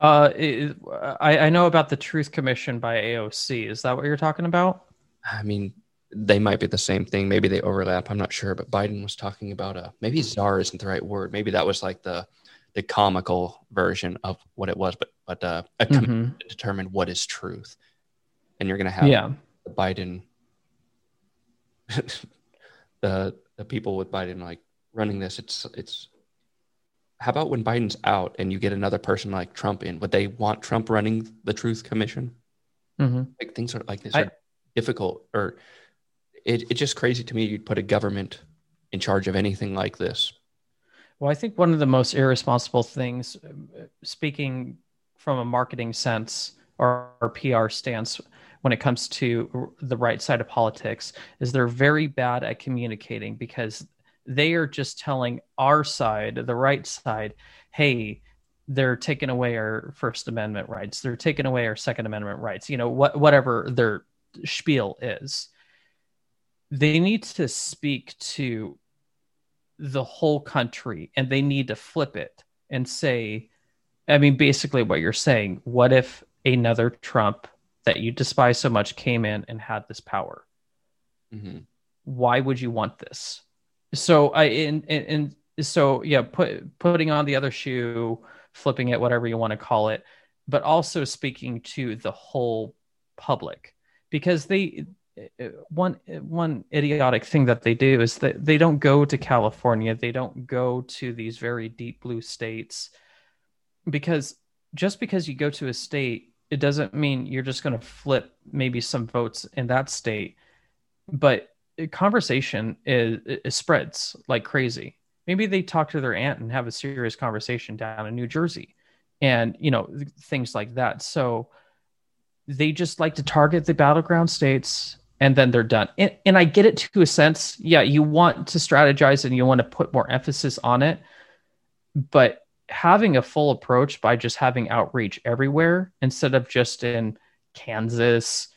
Uh, it, I, I know about the Truth Commission by AOC. Is that what you're talking about? I mean, they might be the same thing. Maybe they overlap. I'm not sure. But Biden was talking about a maybe czar isn't the right word. Maybe that was like the the comical version of what it was. But but uh, a mm-hmm. determine what is truth, and you're gonna have yeah. the Biden, the the people with Biden like running this. It's it's how about when Biden's out and you get another person like Trump in? Would they want Trump running the Truth Commission? Mm-hmm. Like things are like this I, are difficult, or it, it's just crazy to me. You'd put a government in charge of anything like this. Well, I think one of the most irresponsible things, speaking from a marketing sense or, or PR stance, when it comes to the right side of politics, is they're very bad at communicating because they are just telling our side, the right side, hey, they're taking away our First Amendment rights. They're taking away our Second Amendment rights. You know, what whatever their spiel is. They need to speak to the whole country and they need to flip it and say, I mean, basically what you're saying, what if another Trump that you despise so much came in and had this power? Mm-hmm. Why would you want this? So I and, and so yeah, put putting on the other shoe, flipping it, whatever you want to call it, but also speaking to the whole public because they eh, eh, one one idiotic thing that they do is that they don't go to California, they don't go to these very deep blue states because just because you go to a state, it doesn't mean you're just going to flip maybe some votes in that state. But Uh, conversation is, is spreads like crazy. Maybe they talk to their aunt and have a serious conversation down in New Jersey, and you know things like that. So they just like to target the battleground states and then they're done. And, and I get it to a sense. Yeah, you want to strategize and you want to put more emphasis on it, but having a full approach by just having outreach everywhere instead of just in Kansas,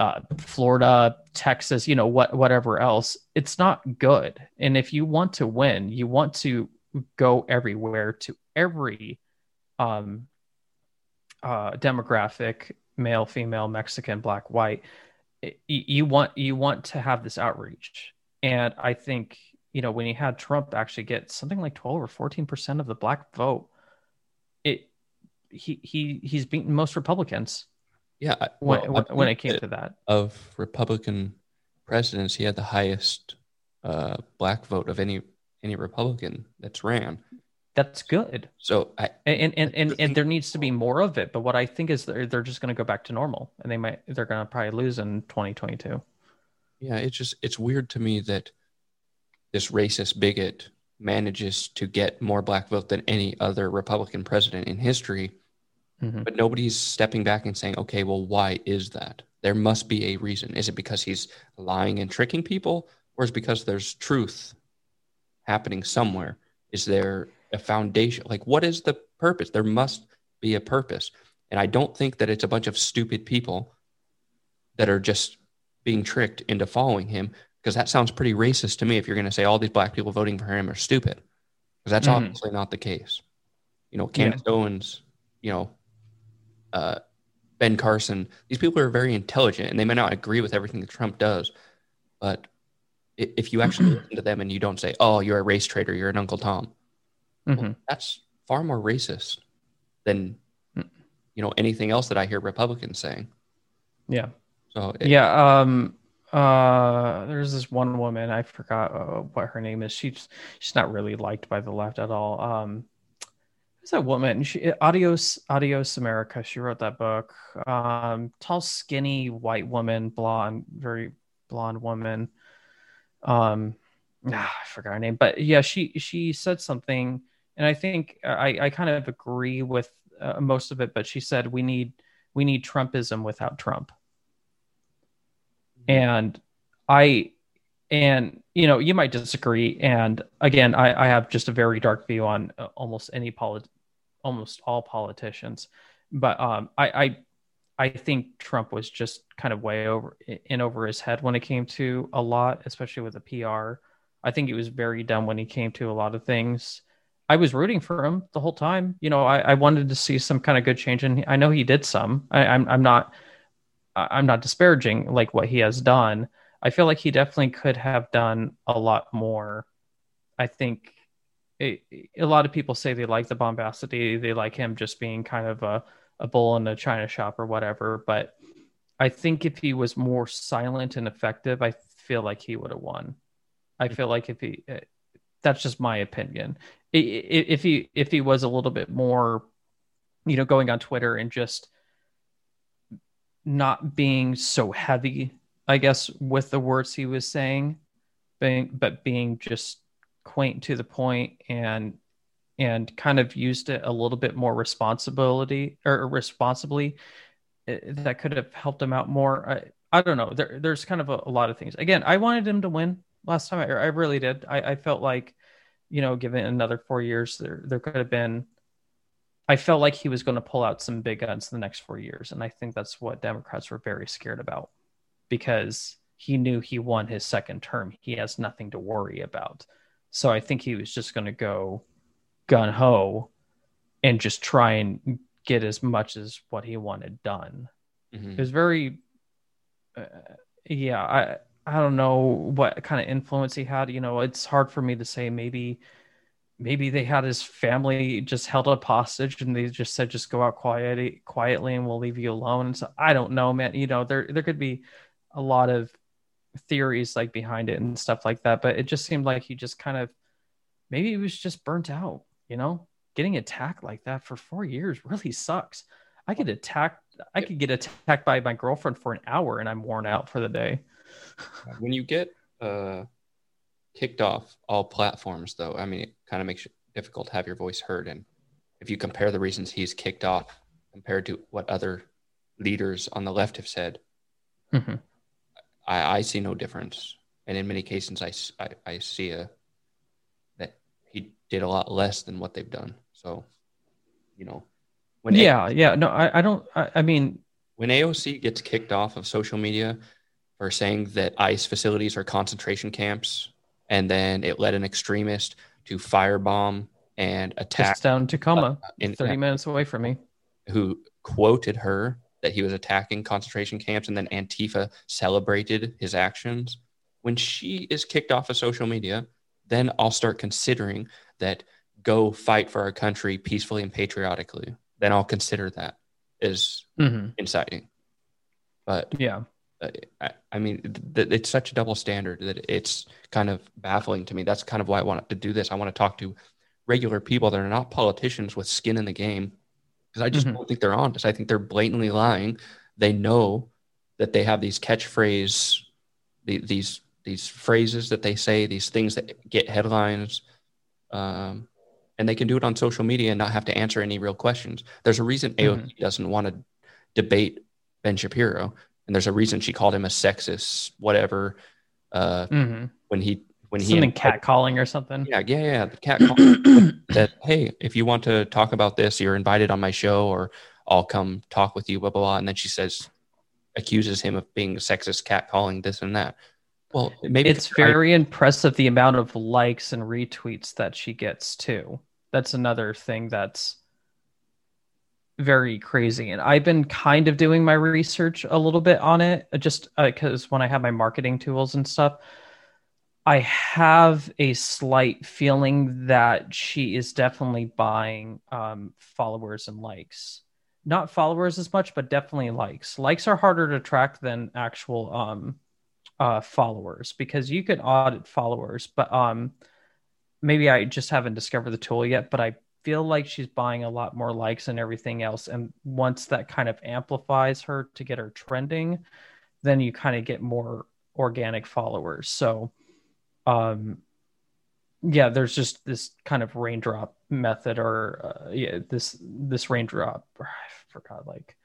uh, Florida, Texas, you know, what whatever else, it's not good. And if you want to win, you want to go everywhere to every um, uh, demographic, male, female, Mexican, black, white. you want you want to have this outreach, and I think you know when you had Trump actually get something like twelve or fourteen percent of the black vote, it he he he's beaten most Republicans yeah, well, when, when it came to that of Republican presidents, he had the highest uh, black vote of any any Republican that's ran. That's good. So I and and and, and there needs to be more of it. But what I think is they're they're just going to go back to normal, and they might they're going to probably lose in 2022. Yeah, it's just it's weird to me that this racist bigot manages to get more black vote than any other Republican president in history. Mm-hmm. But nobody's stepping back and saying, okay, well, why is that? There must be a reason. Is it because he's lying and tricking people, or is it because there's truth happening somewhere? Is there a foundation? Like, what is the purpose? There must be a purpose. And I don't think that it's a bunch of stupid people that are just being tricked into following him because that sounds pretty racist to me if you're going to say all these black people voting for him are stupid because that's mm-hmm. obviously not the case you know candace yeah. owens you know uh, ben carson these people are very intelligent and they may not agree with everything that trump does but if you actually listen to them and you don't say oh you're a race traitor you're an uncle tom mm-hmm. well, that's far more racist than mm. you know anything else that i hear republicans saying yeah so it, yeah um uh, there's this one woman I forgot uh, what her name is. She's she's not really liked by the left at all. Um, who's that woman? She Adios Adios America. She wrote that book. Um, tall, skinny white woman, blonde, very blonde woman. Um, ah, I forgot her name, but yeah, she she said something, and I think I I kind of agree with uh, most of it. But she said we need we need Trumpism without Trump and I and you know you might disagree. And again I, I have just a very dark view on uh, almost any polit almost all politicians. But um I, I I think Trump was just kind of way over in over his head when it came to a lot especially with the PR I think he was very dumb when he came to a lot of things. I was rooting for him the whole time. You know I, I wanted to see some kind of good change and I know he did some. I, I'm I'm not I'm not disparaging like what he has done. I feel like he definitely could have done a lot more. I think it, a lot of people say they like the bombacity, they like him just being kind of a, a bull in a china shop or whatever. But I think if he was more silent and effective, I feel like he would have won. I feel like if he, eh, that's just my opinion. If he if he was a little bit more, you know, going on Twitter and just not being so heavy, I guess, with the words he was saying, being, but being just quaint to the point and and kind of used it a little bit more responsibility or responsibly eh, that could have helped him out more. I, I don't know. There, there's kind of a, a, lot of things. Again i wanted him to win last time. I, I really did. I, I felt like you know given another four years there there could have been I felt like he was going to pull out some big guns in the next four years. And I think that's what Democrats were very scared about because he knew he won his second term. He has nothing to worry about. So I think he was just going to go gun ho and just try and get as much as what he wanted done. Mm-hmm. It was very, uh, yeah, I, I don't know what kind of influence he had. You know, it's hard for me to say maybe maybe they had his family just held up hostage and they just said just go out quietly quietly and we'll leave you alone and so i don't know man you know there there could be a lot of theories like behind it and stuff like that but it just seemed like he just kind of maybe he was just burnt out you know getting attacked like that for four years really sucks i get attacked i could get attacked by my girlfriend for an hour and i'm worn out for the day when you get uh kicked off all platforms, though. I mean, it kind of makes it difficult to have your voice heard. And if you compare the reasons he's kicked off compared to what other leaders on the left have said, mm-hmm. I, I, see no difference. And in many cases, I, I, I see a that he did a lot less than what they've done. So, you know, when yeah, a- yeah, no, I, I don't. I, I mean, when AOC gets kicked off of social media for saying that ICE facilities are concentration camps and then it led an extremist to firebomb and attack Just down Tacoma, uh, in, 30 minutes away from me. Who quoted her that he was attacking concentration camps, and then Antifa celebrated his actions. When she is kicked off of social media, then I'll start considering that go fight for our country peacefully and patriotically. Then I'll consider that as mm-hmm. inciting. But yeah, I, I mean, th- it's such a double standard that it's kind of baffling to me. That's kind of why I wanted to do this. I want to talk to regular people that are not politicians with skin in the game because I just mm-hmm. don't think they're honest. I think they're blatantly lying. They know that they have these catchphrase, the, these these phrases that they say, these things that get headlines, um, and they can do it on social media and not have to answer any real questions. There's a reason AOC mm-hmm. doesn't want to debate Ben Shapiro, and there's a reason she called him a sexist, whatever. Uh, mm-hmm. When he when something he something cat calling or something. Yeah, yeah, yeah. The cat calling that hey, if you want to talk about this, you're invited on my show, or I'll come talk with you. Blah blah blah. And then she says, accuses him of being sexist, cat calling this and that. Well, maybe it's very I, impressive the amount of likes and retweets that she gets too. That's another thing that's very crazy. And I've been kind of doing my research a little bit on it, just because uh, when I have my marketing tools and stuff, I have a slight feeling that she is definitely buying um, followers and likes. Not followers as much, but definitely likes. Likes are harder to track than actual um, uh, followers because you can audit followers, but um, maybe I just haven't discovered the tool yet. But I feel like she's buying a lot more likes and everything else. And once that kind of amplifies her to get her trending, then you kind of get more organic followers. So um yeah there's just this kind of raindrop method or uh, yeah this this raindrop i forgot like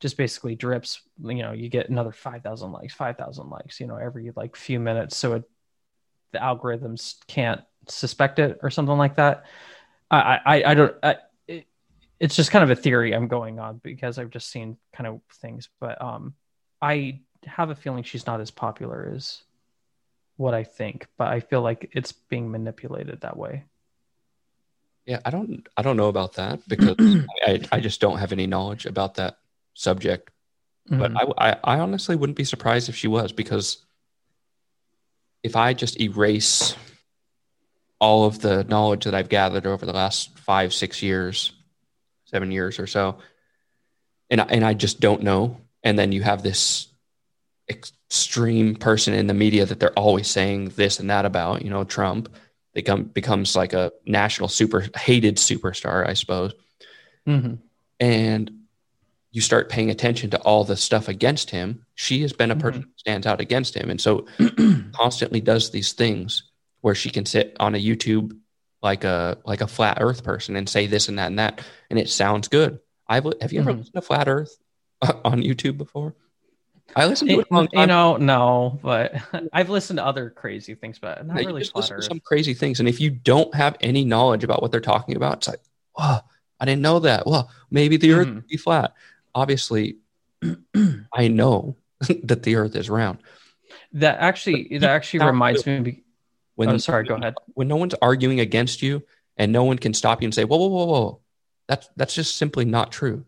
just basically drips you know you get another 5000 likes 5000 likes you know every like few minutes. So it the algorithms can't suspect it or something like that. I i i don't I, it, it's just kind of a theory i'm going on because i've just seen kind of things. But um i have a feeling she's not as popular as what I think, but I feel like it's being manipulated that way. Yeah, I don't I don't know about that because I, I just don't have any knowledge about that subject. Mm-hmm. But I, I, I honestly wouldn't be surprised if she was because if I just erase all of the knowledge that I've gathered over the last five, six years, seven years or so, and I, and I just don't know, and then you have this extreme person in the media that they're always saying this and that about, you know, Trump become becomes like a national super hated superstar, I suppose. Mm-hmm. And you start paying attention to all the stuff against him. She has been a person mm-hmm. who stands out against him, and so constantly does these things where she can sit on a YouTube like a like a flat Earth person and say this and that and that, and it sounds good. I've have you ever mm-hmm. listened to flat Earth on YouTube before? I listen to it, it You know, no, but I've listened to other crazy things, but not yeah, really just listen to some crazy things. And if you don't have any knowledge about what they're talking about, it's like, oh, I didn't know that. Well, maybe the. Earth would be flat. Obviously, I know that the Earth is round. That actually, that actually reminds me. When, oh, sorry, go ahead. When no one's arguing against you, and no one can stop you and say, "Whoa, whoa, whoa, whoa," that's that's just simply not true.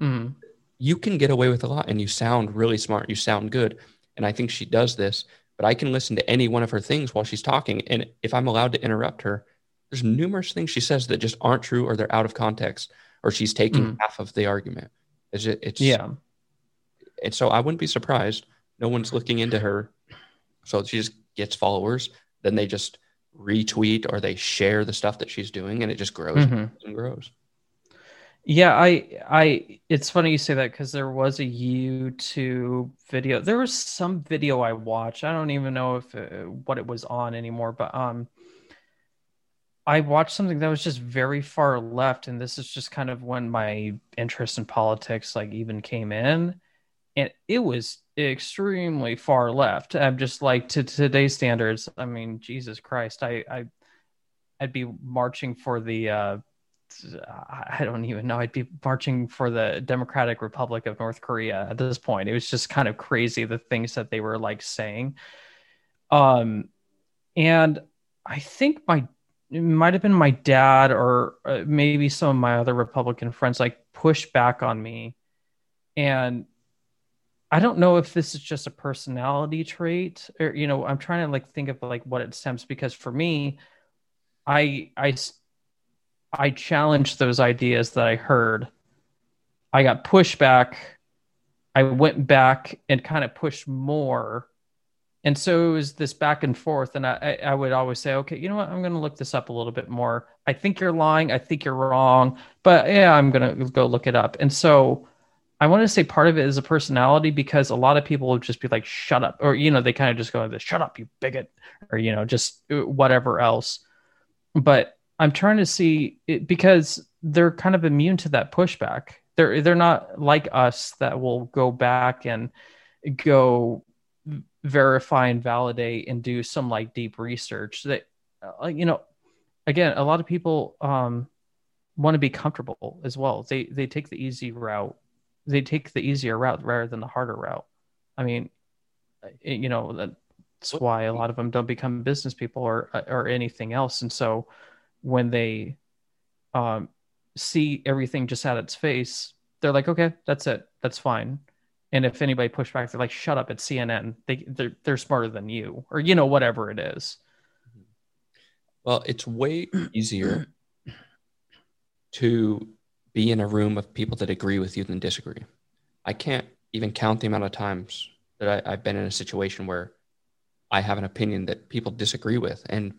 Mm-hmm you can get away with a lot and you sound really smart. You sound good. And I think she does this, but I can listen to any one of her things while she's talking. And if I'm allowed to interrupt her, there's numerous things she says that just aren't true or they're out of context or she's taking mm. half of the argument. It's, it's yeah. And so I wouldn't be surprised. No one's looking into her. So she just gets followers. Then they just retweet or they share the stuff that she's doing and it just grows mm-hmm. and grows. Yeah, I I it's funny you say that because there was a YouTube video. There was some video I watched. I don't even know if it, uh, what it was on anymore, but um I watched something that was just very far left and this is just kind of when my interest in politics like even came in and it was extremely far left. I'm just like to today's standards. I mean, Jesus Christ, I I I'd be marching for the uh I don't even know. I'd be marching for the Democratic Republic of North Korea at this point. It was just kind of crazy the things that they were like saying. Um, and I think my it might have been my dad or uh, maybe some of my other Republican friends like pushed back on me, and I don't know if this is just a personality trait or you know I'm trying to like think of like what it stems because for me, I I I challenged those ideas that I heard. I got pushback. I went back and kind of pushed more. And so it was this back and forth. And I, I would always say, okay, you know what? I'm going to look this up a little bit more. I think you're lying. I think you're wrong. But yeah, I'm going to go look it up. And so I want to say part of it is a personality because a lot of people will just be like, shut up. Or, you know, they kind of just go like this, shut up, you bigot, or, you know, just uh, whatever else. But I'm trying to see it because they're kind of immune to that pushback. They're, they're not like us that will go back and go verify and validate and do some like deep research that, uh, you know, again, a lot of people, um, want to be comfortable as well. They they take the easy route they take the easier route rather than the harder route. I mean, you know, that's why a lot of them don't become business people or or anything else. And so when they um, see everything just at its face, they're like, okay, that's it, that's fine. And if anybody push back, they're like, shut up, it's CNN. They they're they're smarter than you, or you know, whatever it is. Well, it's way easier to be in a room of people that agree with you than disagree. I can't even count the amount of times that I, have been in a situation where I have an opinion that people disagree with. And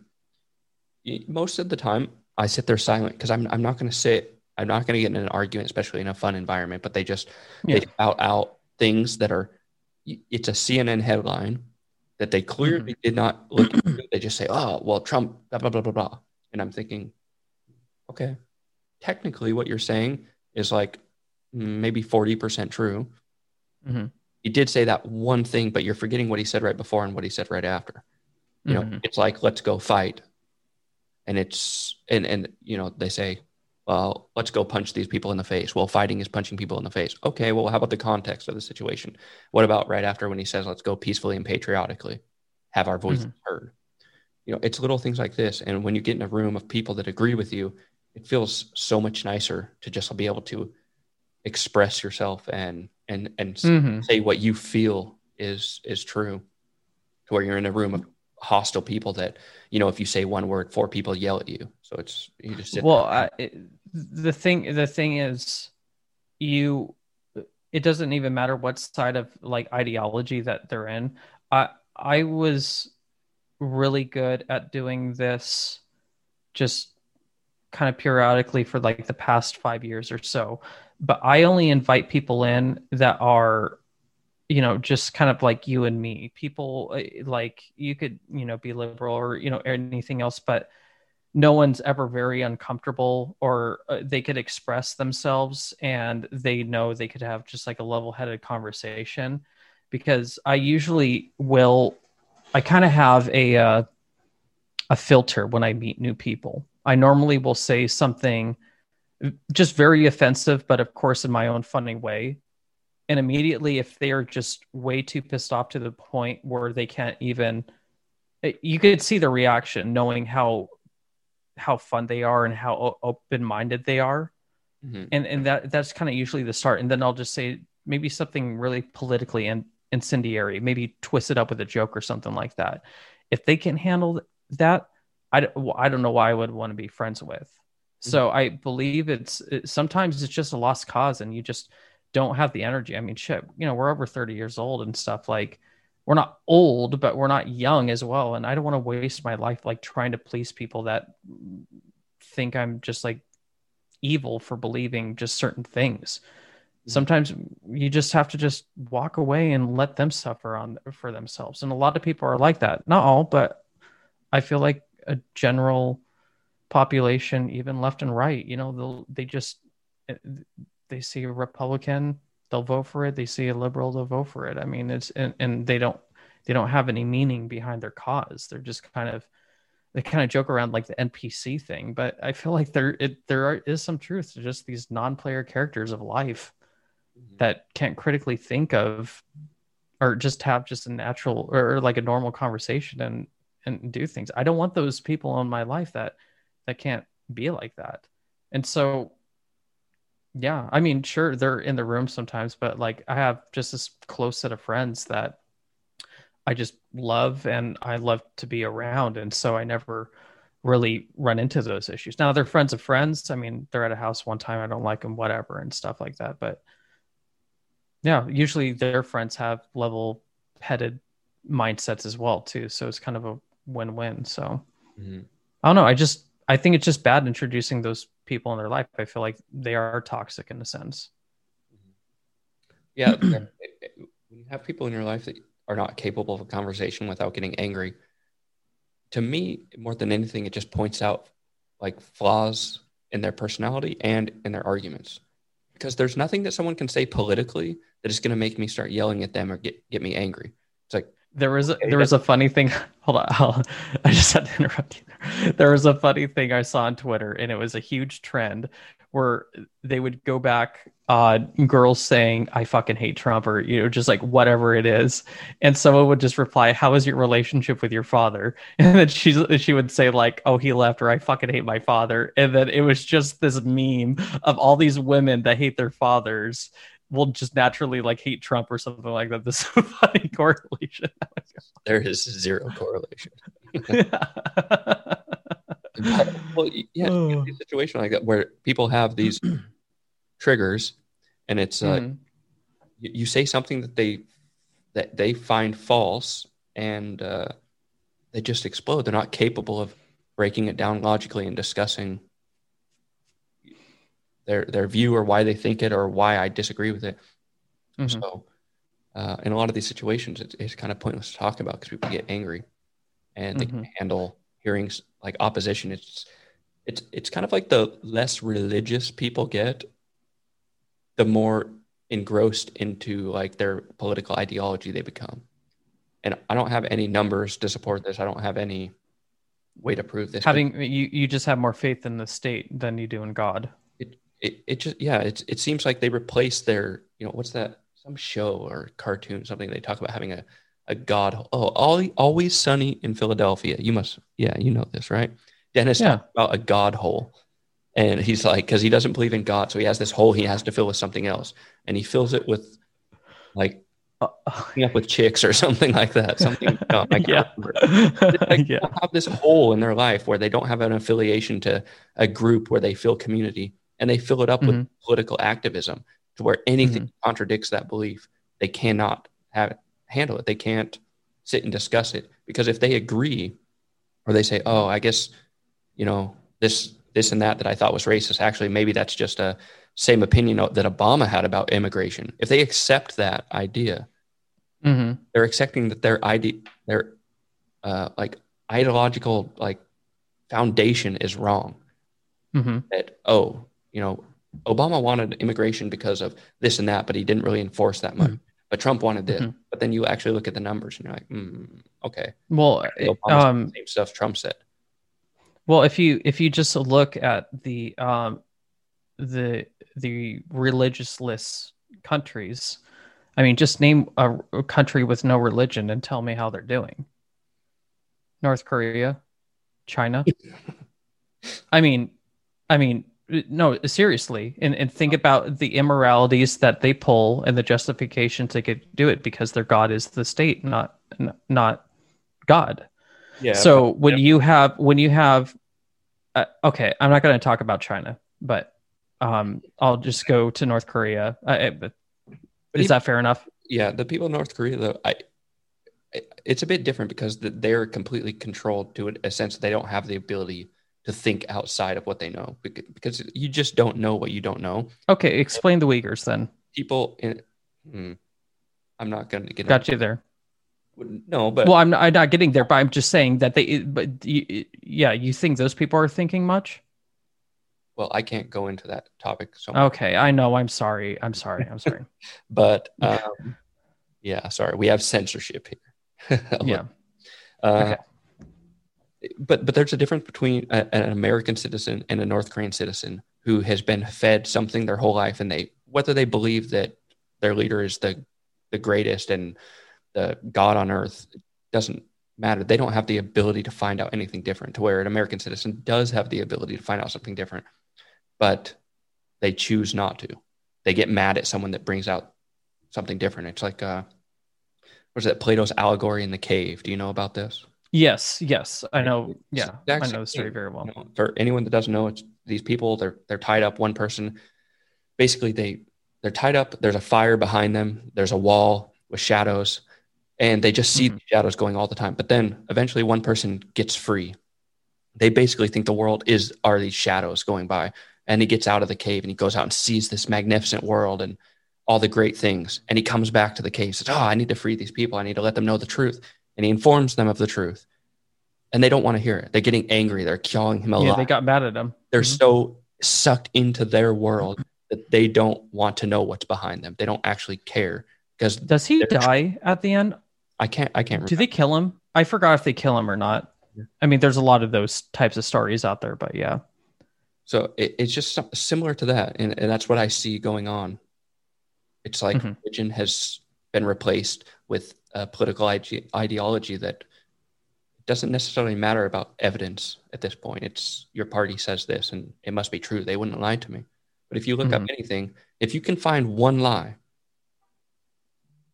most of the time, I sit there silent because I'm, I'm not going to sit, I'm not going to get in an argument, especially in a fun environment, but they just yeah. they out out things that are, it's a CNN headline that they clearly mm-hmm. did not look at. They just say, oh, well, Trump, blah, blah, blah, blah, blah. And I'm thinking, okay, technically what you're saying is like maybe 40% true. Mm-hmm. He did say that one thing, but you're forgetting what he said right before and what he said right after. You mm-hmm. know, it's like, let's go fight. And it's, and, and, you know, they say, well, let's go punch these people in the face. Well, fighting is punching people in the face. Okay, well, how about the context of the situation? What about right after when he says, let's go peacefully and patriotically, have our voices mm-hmm. heard? You know, it's little things like this. And when you get in a room of people that agree with you, it feels so much nicer to just be able to express yourself and and and mm-hmm. say what you feel is is true to where you're in a room of hostile people that you know if you say one word four people yell at you so it's you just well I, it, the thing the thing is you it doesn't even matter what side of like ideology that they're in i i was really good at doing this just kind of periodically for like the past five years or so. But I only invite people in that are, you know, just kind of like you and me. People uh, like you could, you know, be liberal or, you know, anything else, but no one's ever very uncomfortable or uh, they could express themselves and they know they could have just like a level headed conversation because I usually will, I kind of have a, uh, a filter when I meet new people I normally will say something just very offensive, but of course in my own funny way. And immediately, if they are just way too pissed off to the point where they can't even, eh, you could see the reaction, knowing how how fun they are and how open minded they are, mm-hmm. and and that that's kind of usually the start. And then I'll just say maybe something really politically and incendiary, maybe twist it up with a joke or something like that. If they can handle that, I, I don't know why I would want to be friends with. So mm-hmm. I believe it's it, sometimes it's just a lost cause and you just don't have the energy. I mean, shit, you know, we're over 30 years old and stuff like we're not old, but we're not young as well. And I don't want to waste my life like trying to please people that think I'm just like evil for believing just certain things. Mm-hmm. Sometimes you just have to just walk away and let them suffer on for themselves. And a lot of people are like that. Not all, but I feel like a general population, even left and right. You know, they'll they just eh, they see a Republican, they'll vote for it. They see a liberal, they'll vote for it. I mean, it's and, and they don't they don't have any meaning behind their cause. They're just kind of they kind of joke around like the NPC thing, but I feel like there it, there are, is some truth to just these non-player characters of life mm-hmm. that can't critically think of or just have just a natural or, like a normal conversation and and do things. I don't want those people in my life that that can't be like that. And so yeah, I mean, sure, they're in the room sometimes, but like I have just this close set of friends that I just love and I love to be around. And so I never really run into those issues. Now they're friends of friends. I mean, they're at a house one time, I don't like them, whatever, and stuff like that. But yeah, usually their friends have level headed mindsets as well, too. So it's kind of a win-win. So mm-hmm. I don't know. I just I think it's just bad introducing those people in their life. I feel like they are toxic in a sense. Yeah, when you have people in your life that are not capable of a conversation without getting angry, to me, more than anything, it just points out like flaws in their personality and in their arguments. Because there's nothing that someone can say politically that is going to make me start yelling at them or get, get me angry. There was a, there was a funny thing. Hold on, I'll, i just had to interrupt you. There was a funny thing I saw on Twitter, and it was a huge trend where they would go back uh, girls saying I fucking hate Trump or you know just like whatever it is, and someone would just reply, "How is your relationship with your father?" And then she she would say like, "Oh, he left," or "I fucking hate my father," and then it was just this meme of all these women that hate their fathers will just naturally like hate Trump or something like that. This is a funny correlation. there is zero correlation. well, yeah, oh. a situation like that where people have these triggers, and it's uh, mm-hmm. you, you, say something that they that they find false, and uh, they just explode. They're not capable of breaking it down logically and discussing their their view or why they think it or why I disagree with it. Mm-hmm. So, uh, in a lot of these situations, it's, it's kind of pointless to talk about because people get angry and they mm-hmm. can handle hearings like opposition. It's it's it's kind of like the less religious people get, the more engrossed into like their political ideology they become. And I don't have any numbers to support this. I don't have any way to prove this. Having you, you just have more faith in the state than you do in God. It it, just yeah, it it seems like they replace their, you know, what's that some show or cartoon, something they talk about having a a god. Oh, always, always sunny in Philadelphia. You must, yeah, you know this, right? Dennis yeah. talked about a god hole, and he's like, because he doesn't believe in God, so he has this hole he has to fill with something else, and he fills it with like uh, up with chicks or something like that. Something dumb. I can't yeah. remember. Like, yeah. have this hole in their life where they don't have an affiliation to a group where they feel community, and they fill it up mm-hmm. with political activism to where anything mm-hmm. contradicts that belief, they cannot have it handle it. They can't sit and discuss it because if they agree or they say, "Oh, I guess you know this this and that that I thought was racist, actually maybe that's just a same opinion that Obama had about immigration." If they accept that idea, mm-hmm. they're accepting that their idea, their uh, like ideological like foundation is wrong. Mm-hmm. That oh, you know, Obama wanted immigration because of this and that, but he didn't really enforce that much. Mm-hmm but Trump wanted this. Mm-hmm. But then you actually look at the numbers and you're like, mm, okay. Well, um, same stuff Trump said. Well, if you if you just look at the um, the the religionless countries, I mean, just name a, a country with no religion and tell me how they're doing. North Korea, China. I mean, I mean, no seriously. And, and think about the immoralities that they pull and the justification to get, do it because their god is the state not not god. Yeah so when yeah. you have when you have uh, okay i'm not going to talk about china but um i'll just go to north korea. Uh, but is that fair enough? Yeah the people in north korea though i it's a bit different because they're completely controlled to a sense that they don't have the ability to think outside of what they know because you just don't know what you don't know. Okay, explain the Uyghurs then. People in, hmm, I'm not going to get. Got you there. No, but well, I'm not, I'm not getting there, but I'm just saying that they. But you, yeah, you think those people are thinking much? Well, I can't go into that topic. So much. okay, I know. I'm sorry. I'm sorry. I'm sorry. but um, yeah, sorry. We have censorship here. yeah. Uh, okay but but there's a difference between a, an American citizen and a North Korean citizen who has been fed something their whole life, and they whether they believe that their leader is the the greatest and the God on earth doesn't matter. They don't have the ability to find out anything different. To where an American citizen does have the ability to find out something different, but they choose not to. They get mad at someone that brings out something different. It's like uh, was it Plato's allegory in the cave? Do you know about this? Yes, yes, I know. Yeah, I know the story very well. You know, for anyone that doesn't know, it's these people. They're they're tied up. One person, basically, they they're tied up. There's a fire behind them. There's a wall with shadows, and they just see mm-hmm. the shadows going all the time. But then eventually, one person gets free. They basically think the world is are these shadows going by, and he gets out of the cave and he goes out and sees this magnificent world and all the great things. And he comes back to the case. Says, oh, I need to free these people. I need to let them know the truth. And he informs them of the truth. And they don't want to hear it. They're getting angry. They're clawing him alive. Yeah, they got mad at him. They're Mhm. so sucked into their world that they don't want to know what's behind them. They don't actually care because Does he die at the end? I can't. I can't. Do they kill him? I forgot if they kill him or not. Yeah. I mean, there's a lot of those types of stories out there, but yeah. So it, it's just similar to that, and, and that's what I see going on. It's like Mhm. religion has been replaced with a political ide- ideology that doesn't necessarily matter about evidence at this point. It's your party says this, and it must be true. They wouldn't lie to me. But if you look up Mhm. anything, if you can find one lie,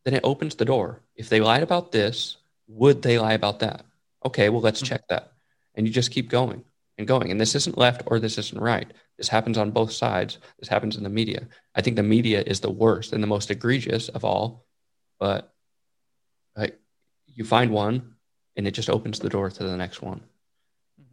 then it opens the door. If they lied about this, would they lie about that? Okay, well, let's Mhm. check that. And you just keep going and going. And this isn't left or this isn't right. This happens on both sides. This happens in the media. I think the media is the worst and the most egregious of all. But you find one and it just opens the door to the next one.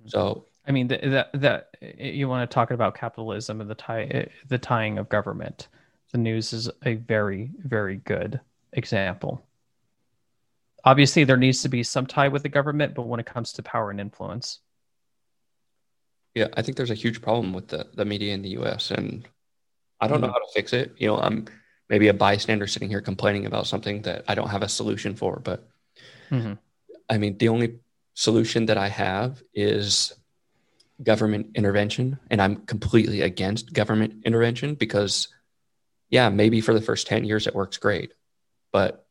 So I mean, that that you want to talk about capitalism and the tie the tying of government. The news is a very very good example. Obviously, there needs to be some tie with the government, but when it comes to power and influence, Yeah, I think there's a huge problem with the, the media in the US and I don't know Mhm. how to fix it. You know, I'm maybe a bystander sitting here complaining about something that I don't have a solution for, but Mhm. I mean, the only solution that I have is government intervention and I'm completely against government intervention because yeah, maybe for the first 10 years it works great, but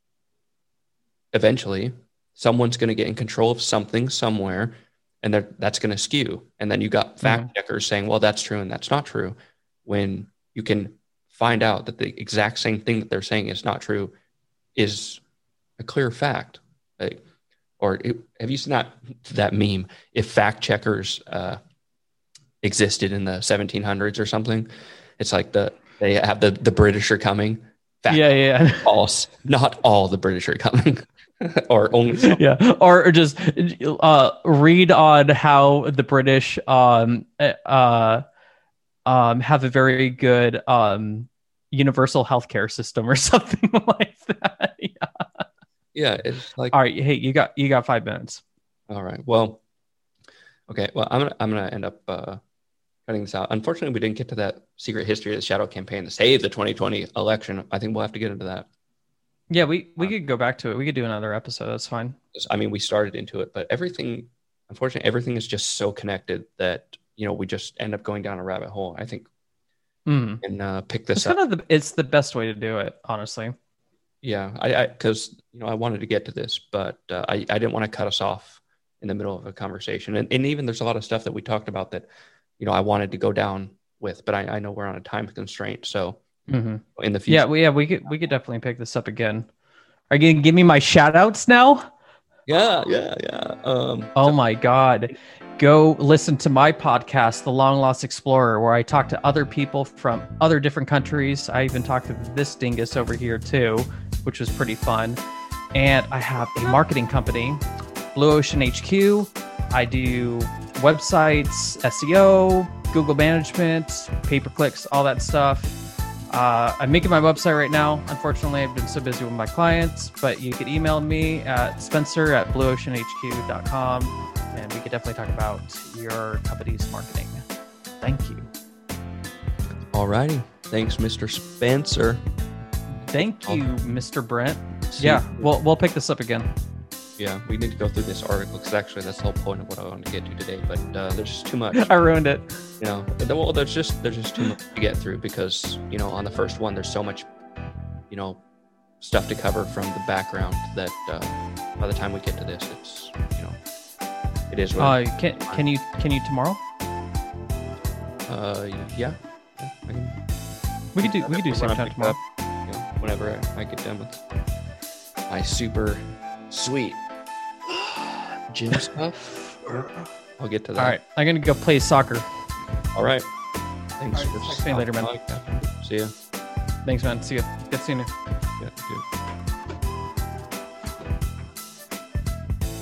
eventually someone's going to get in control of something somewhere and that's going to skew. And then you got fact checkers saying well that's true and that's not true when you can find out that the exact same thing that they're saying is not true is a clear fact like or it, have you seen that that meme if fact checkers uh, existed in the 1700s or something? It's like the they have the the british are coming. Fact yeah, yeah, false. Not all the british are coming. Or only some. yeah, or, or just uh, read on how the British um uh um have a very good um universal healthcare system or something like that. Yeah. it's like All right, hey, you got you got five minutes. All right. Well, okay. Well, I'm gonna I'm gonna end up uh, cutting this out. Unfortunately, we didn't get to that secret history of the shadow campaign to save the 2020 election. I think we'll have to get into that. Yeah, we we could go back to it. We could do another episode. That's fine. I mean, we started into it, but everything, unfortunately, everything is just so connected that you know we just end up going down a rabbit hole. I think Mm. and uh, pick It's this up. kind of the it's the best way to do it, honestly. Yeah, I because you know I wanted to get to this, but uh, I I didn't want to cut us off in the middle of a conversation, and and even there's a lot of stuff that we talked about that you know I wanted to go down with, but I, I know we're on a time constraint, so hmm in the future, Yeah, we, yeah, we could we could definitely pick this up again. Are you gonna give me my shout outs now? yeah, yeah, yeah. Um, Oh my God. Go listen to my podcast, The Long Lost Explorer, where I talk to other people from other different countries. I even talked to this dingus over here too, which was pretty fun. And I have a marketing company, Blue Ocean HQ. I do websites, SEO, Google management, pay per clicks, all that stuff. Uh, I'm making my website right now. Unfortunately, I've been so busy with my clients, but you could email me at spencer at blueoceanhq.com and we could definitely talk about your company's marketing. Thank you. All righty. Thanks, Mr. Spencer. Thank you, Mr. Brent. See- Yeah, we'll, we'll pick this up again. yeah. We need to go through this article because actually that's the whole point of what I wanted to get to today. But uh, there's just too much. I ruined it. you know the- well there's just there's just too much to get through because you know on the first one there's so much you know stuff to cover from the background that uh, by the time we get to this it's you know it is what Uh, can, can you can you tomorrow? uh yeah, yeah I can, We could do we could do when same time tomorrow. up, you know, whenever I, I get done with my super sweet gym stuff I'll get to that All right, I'm gonna go play soccer. all right thanks All right, for text me later, man. see ya Thanks, man. See you. Get seen you. yeah, dude.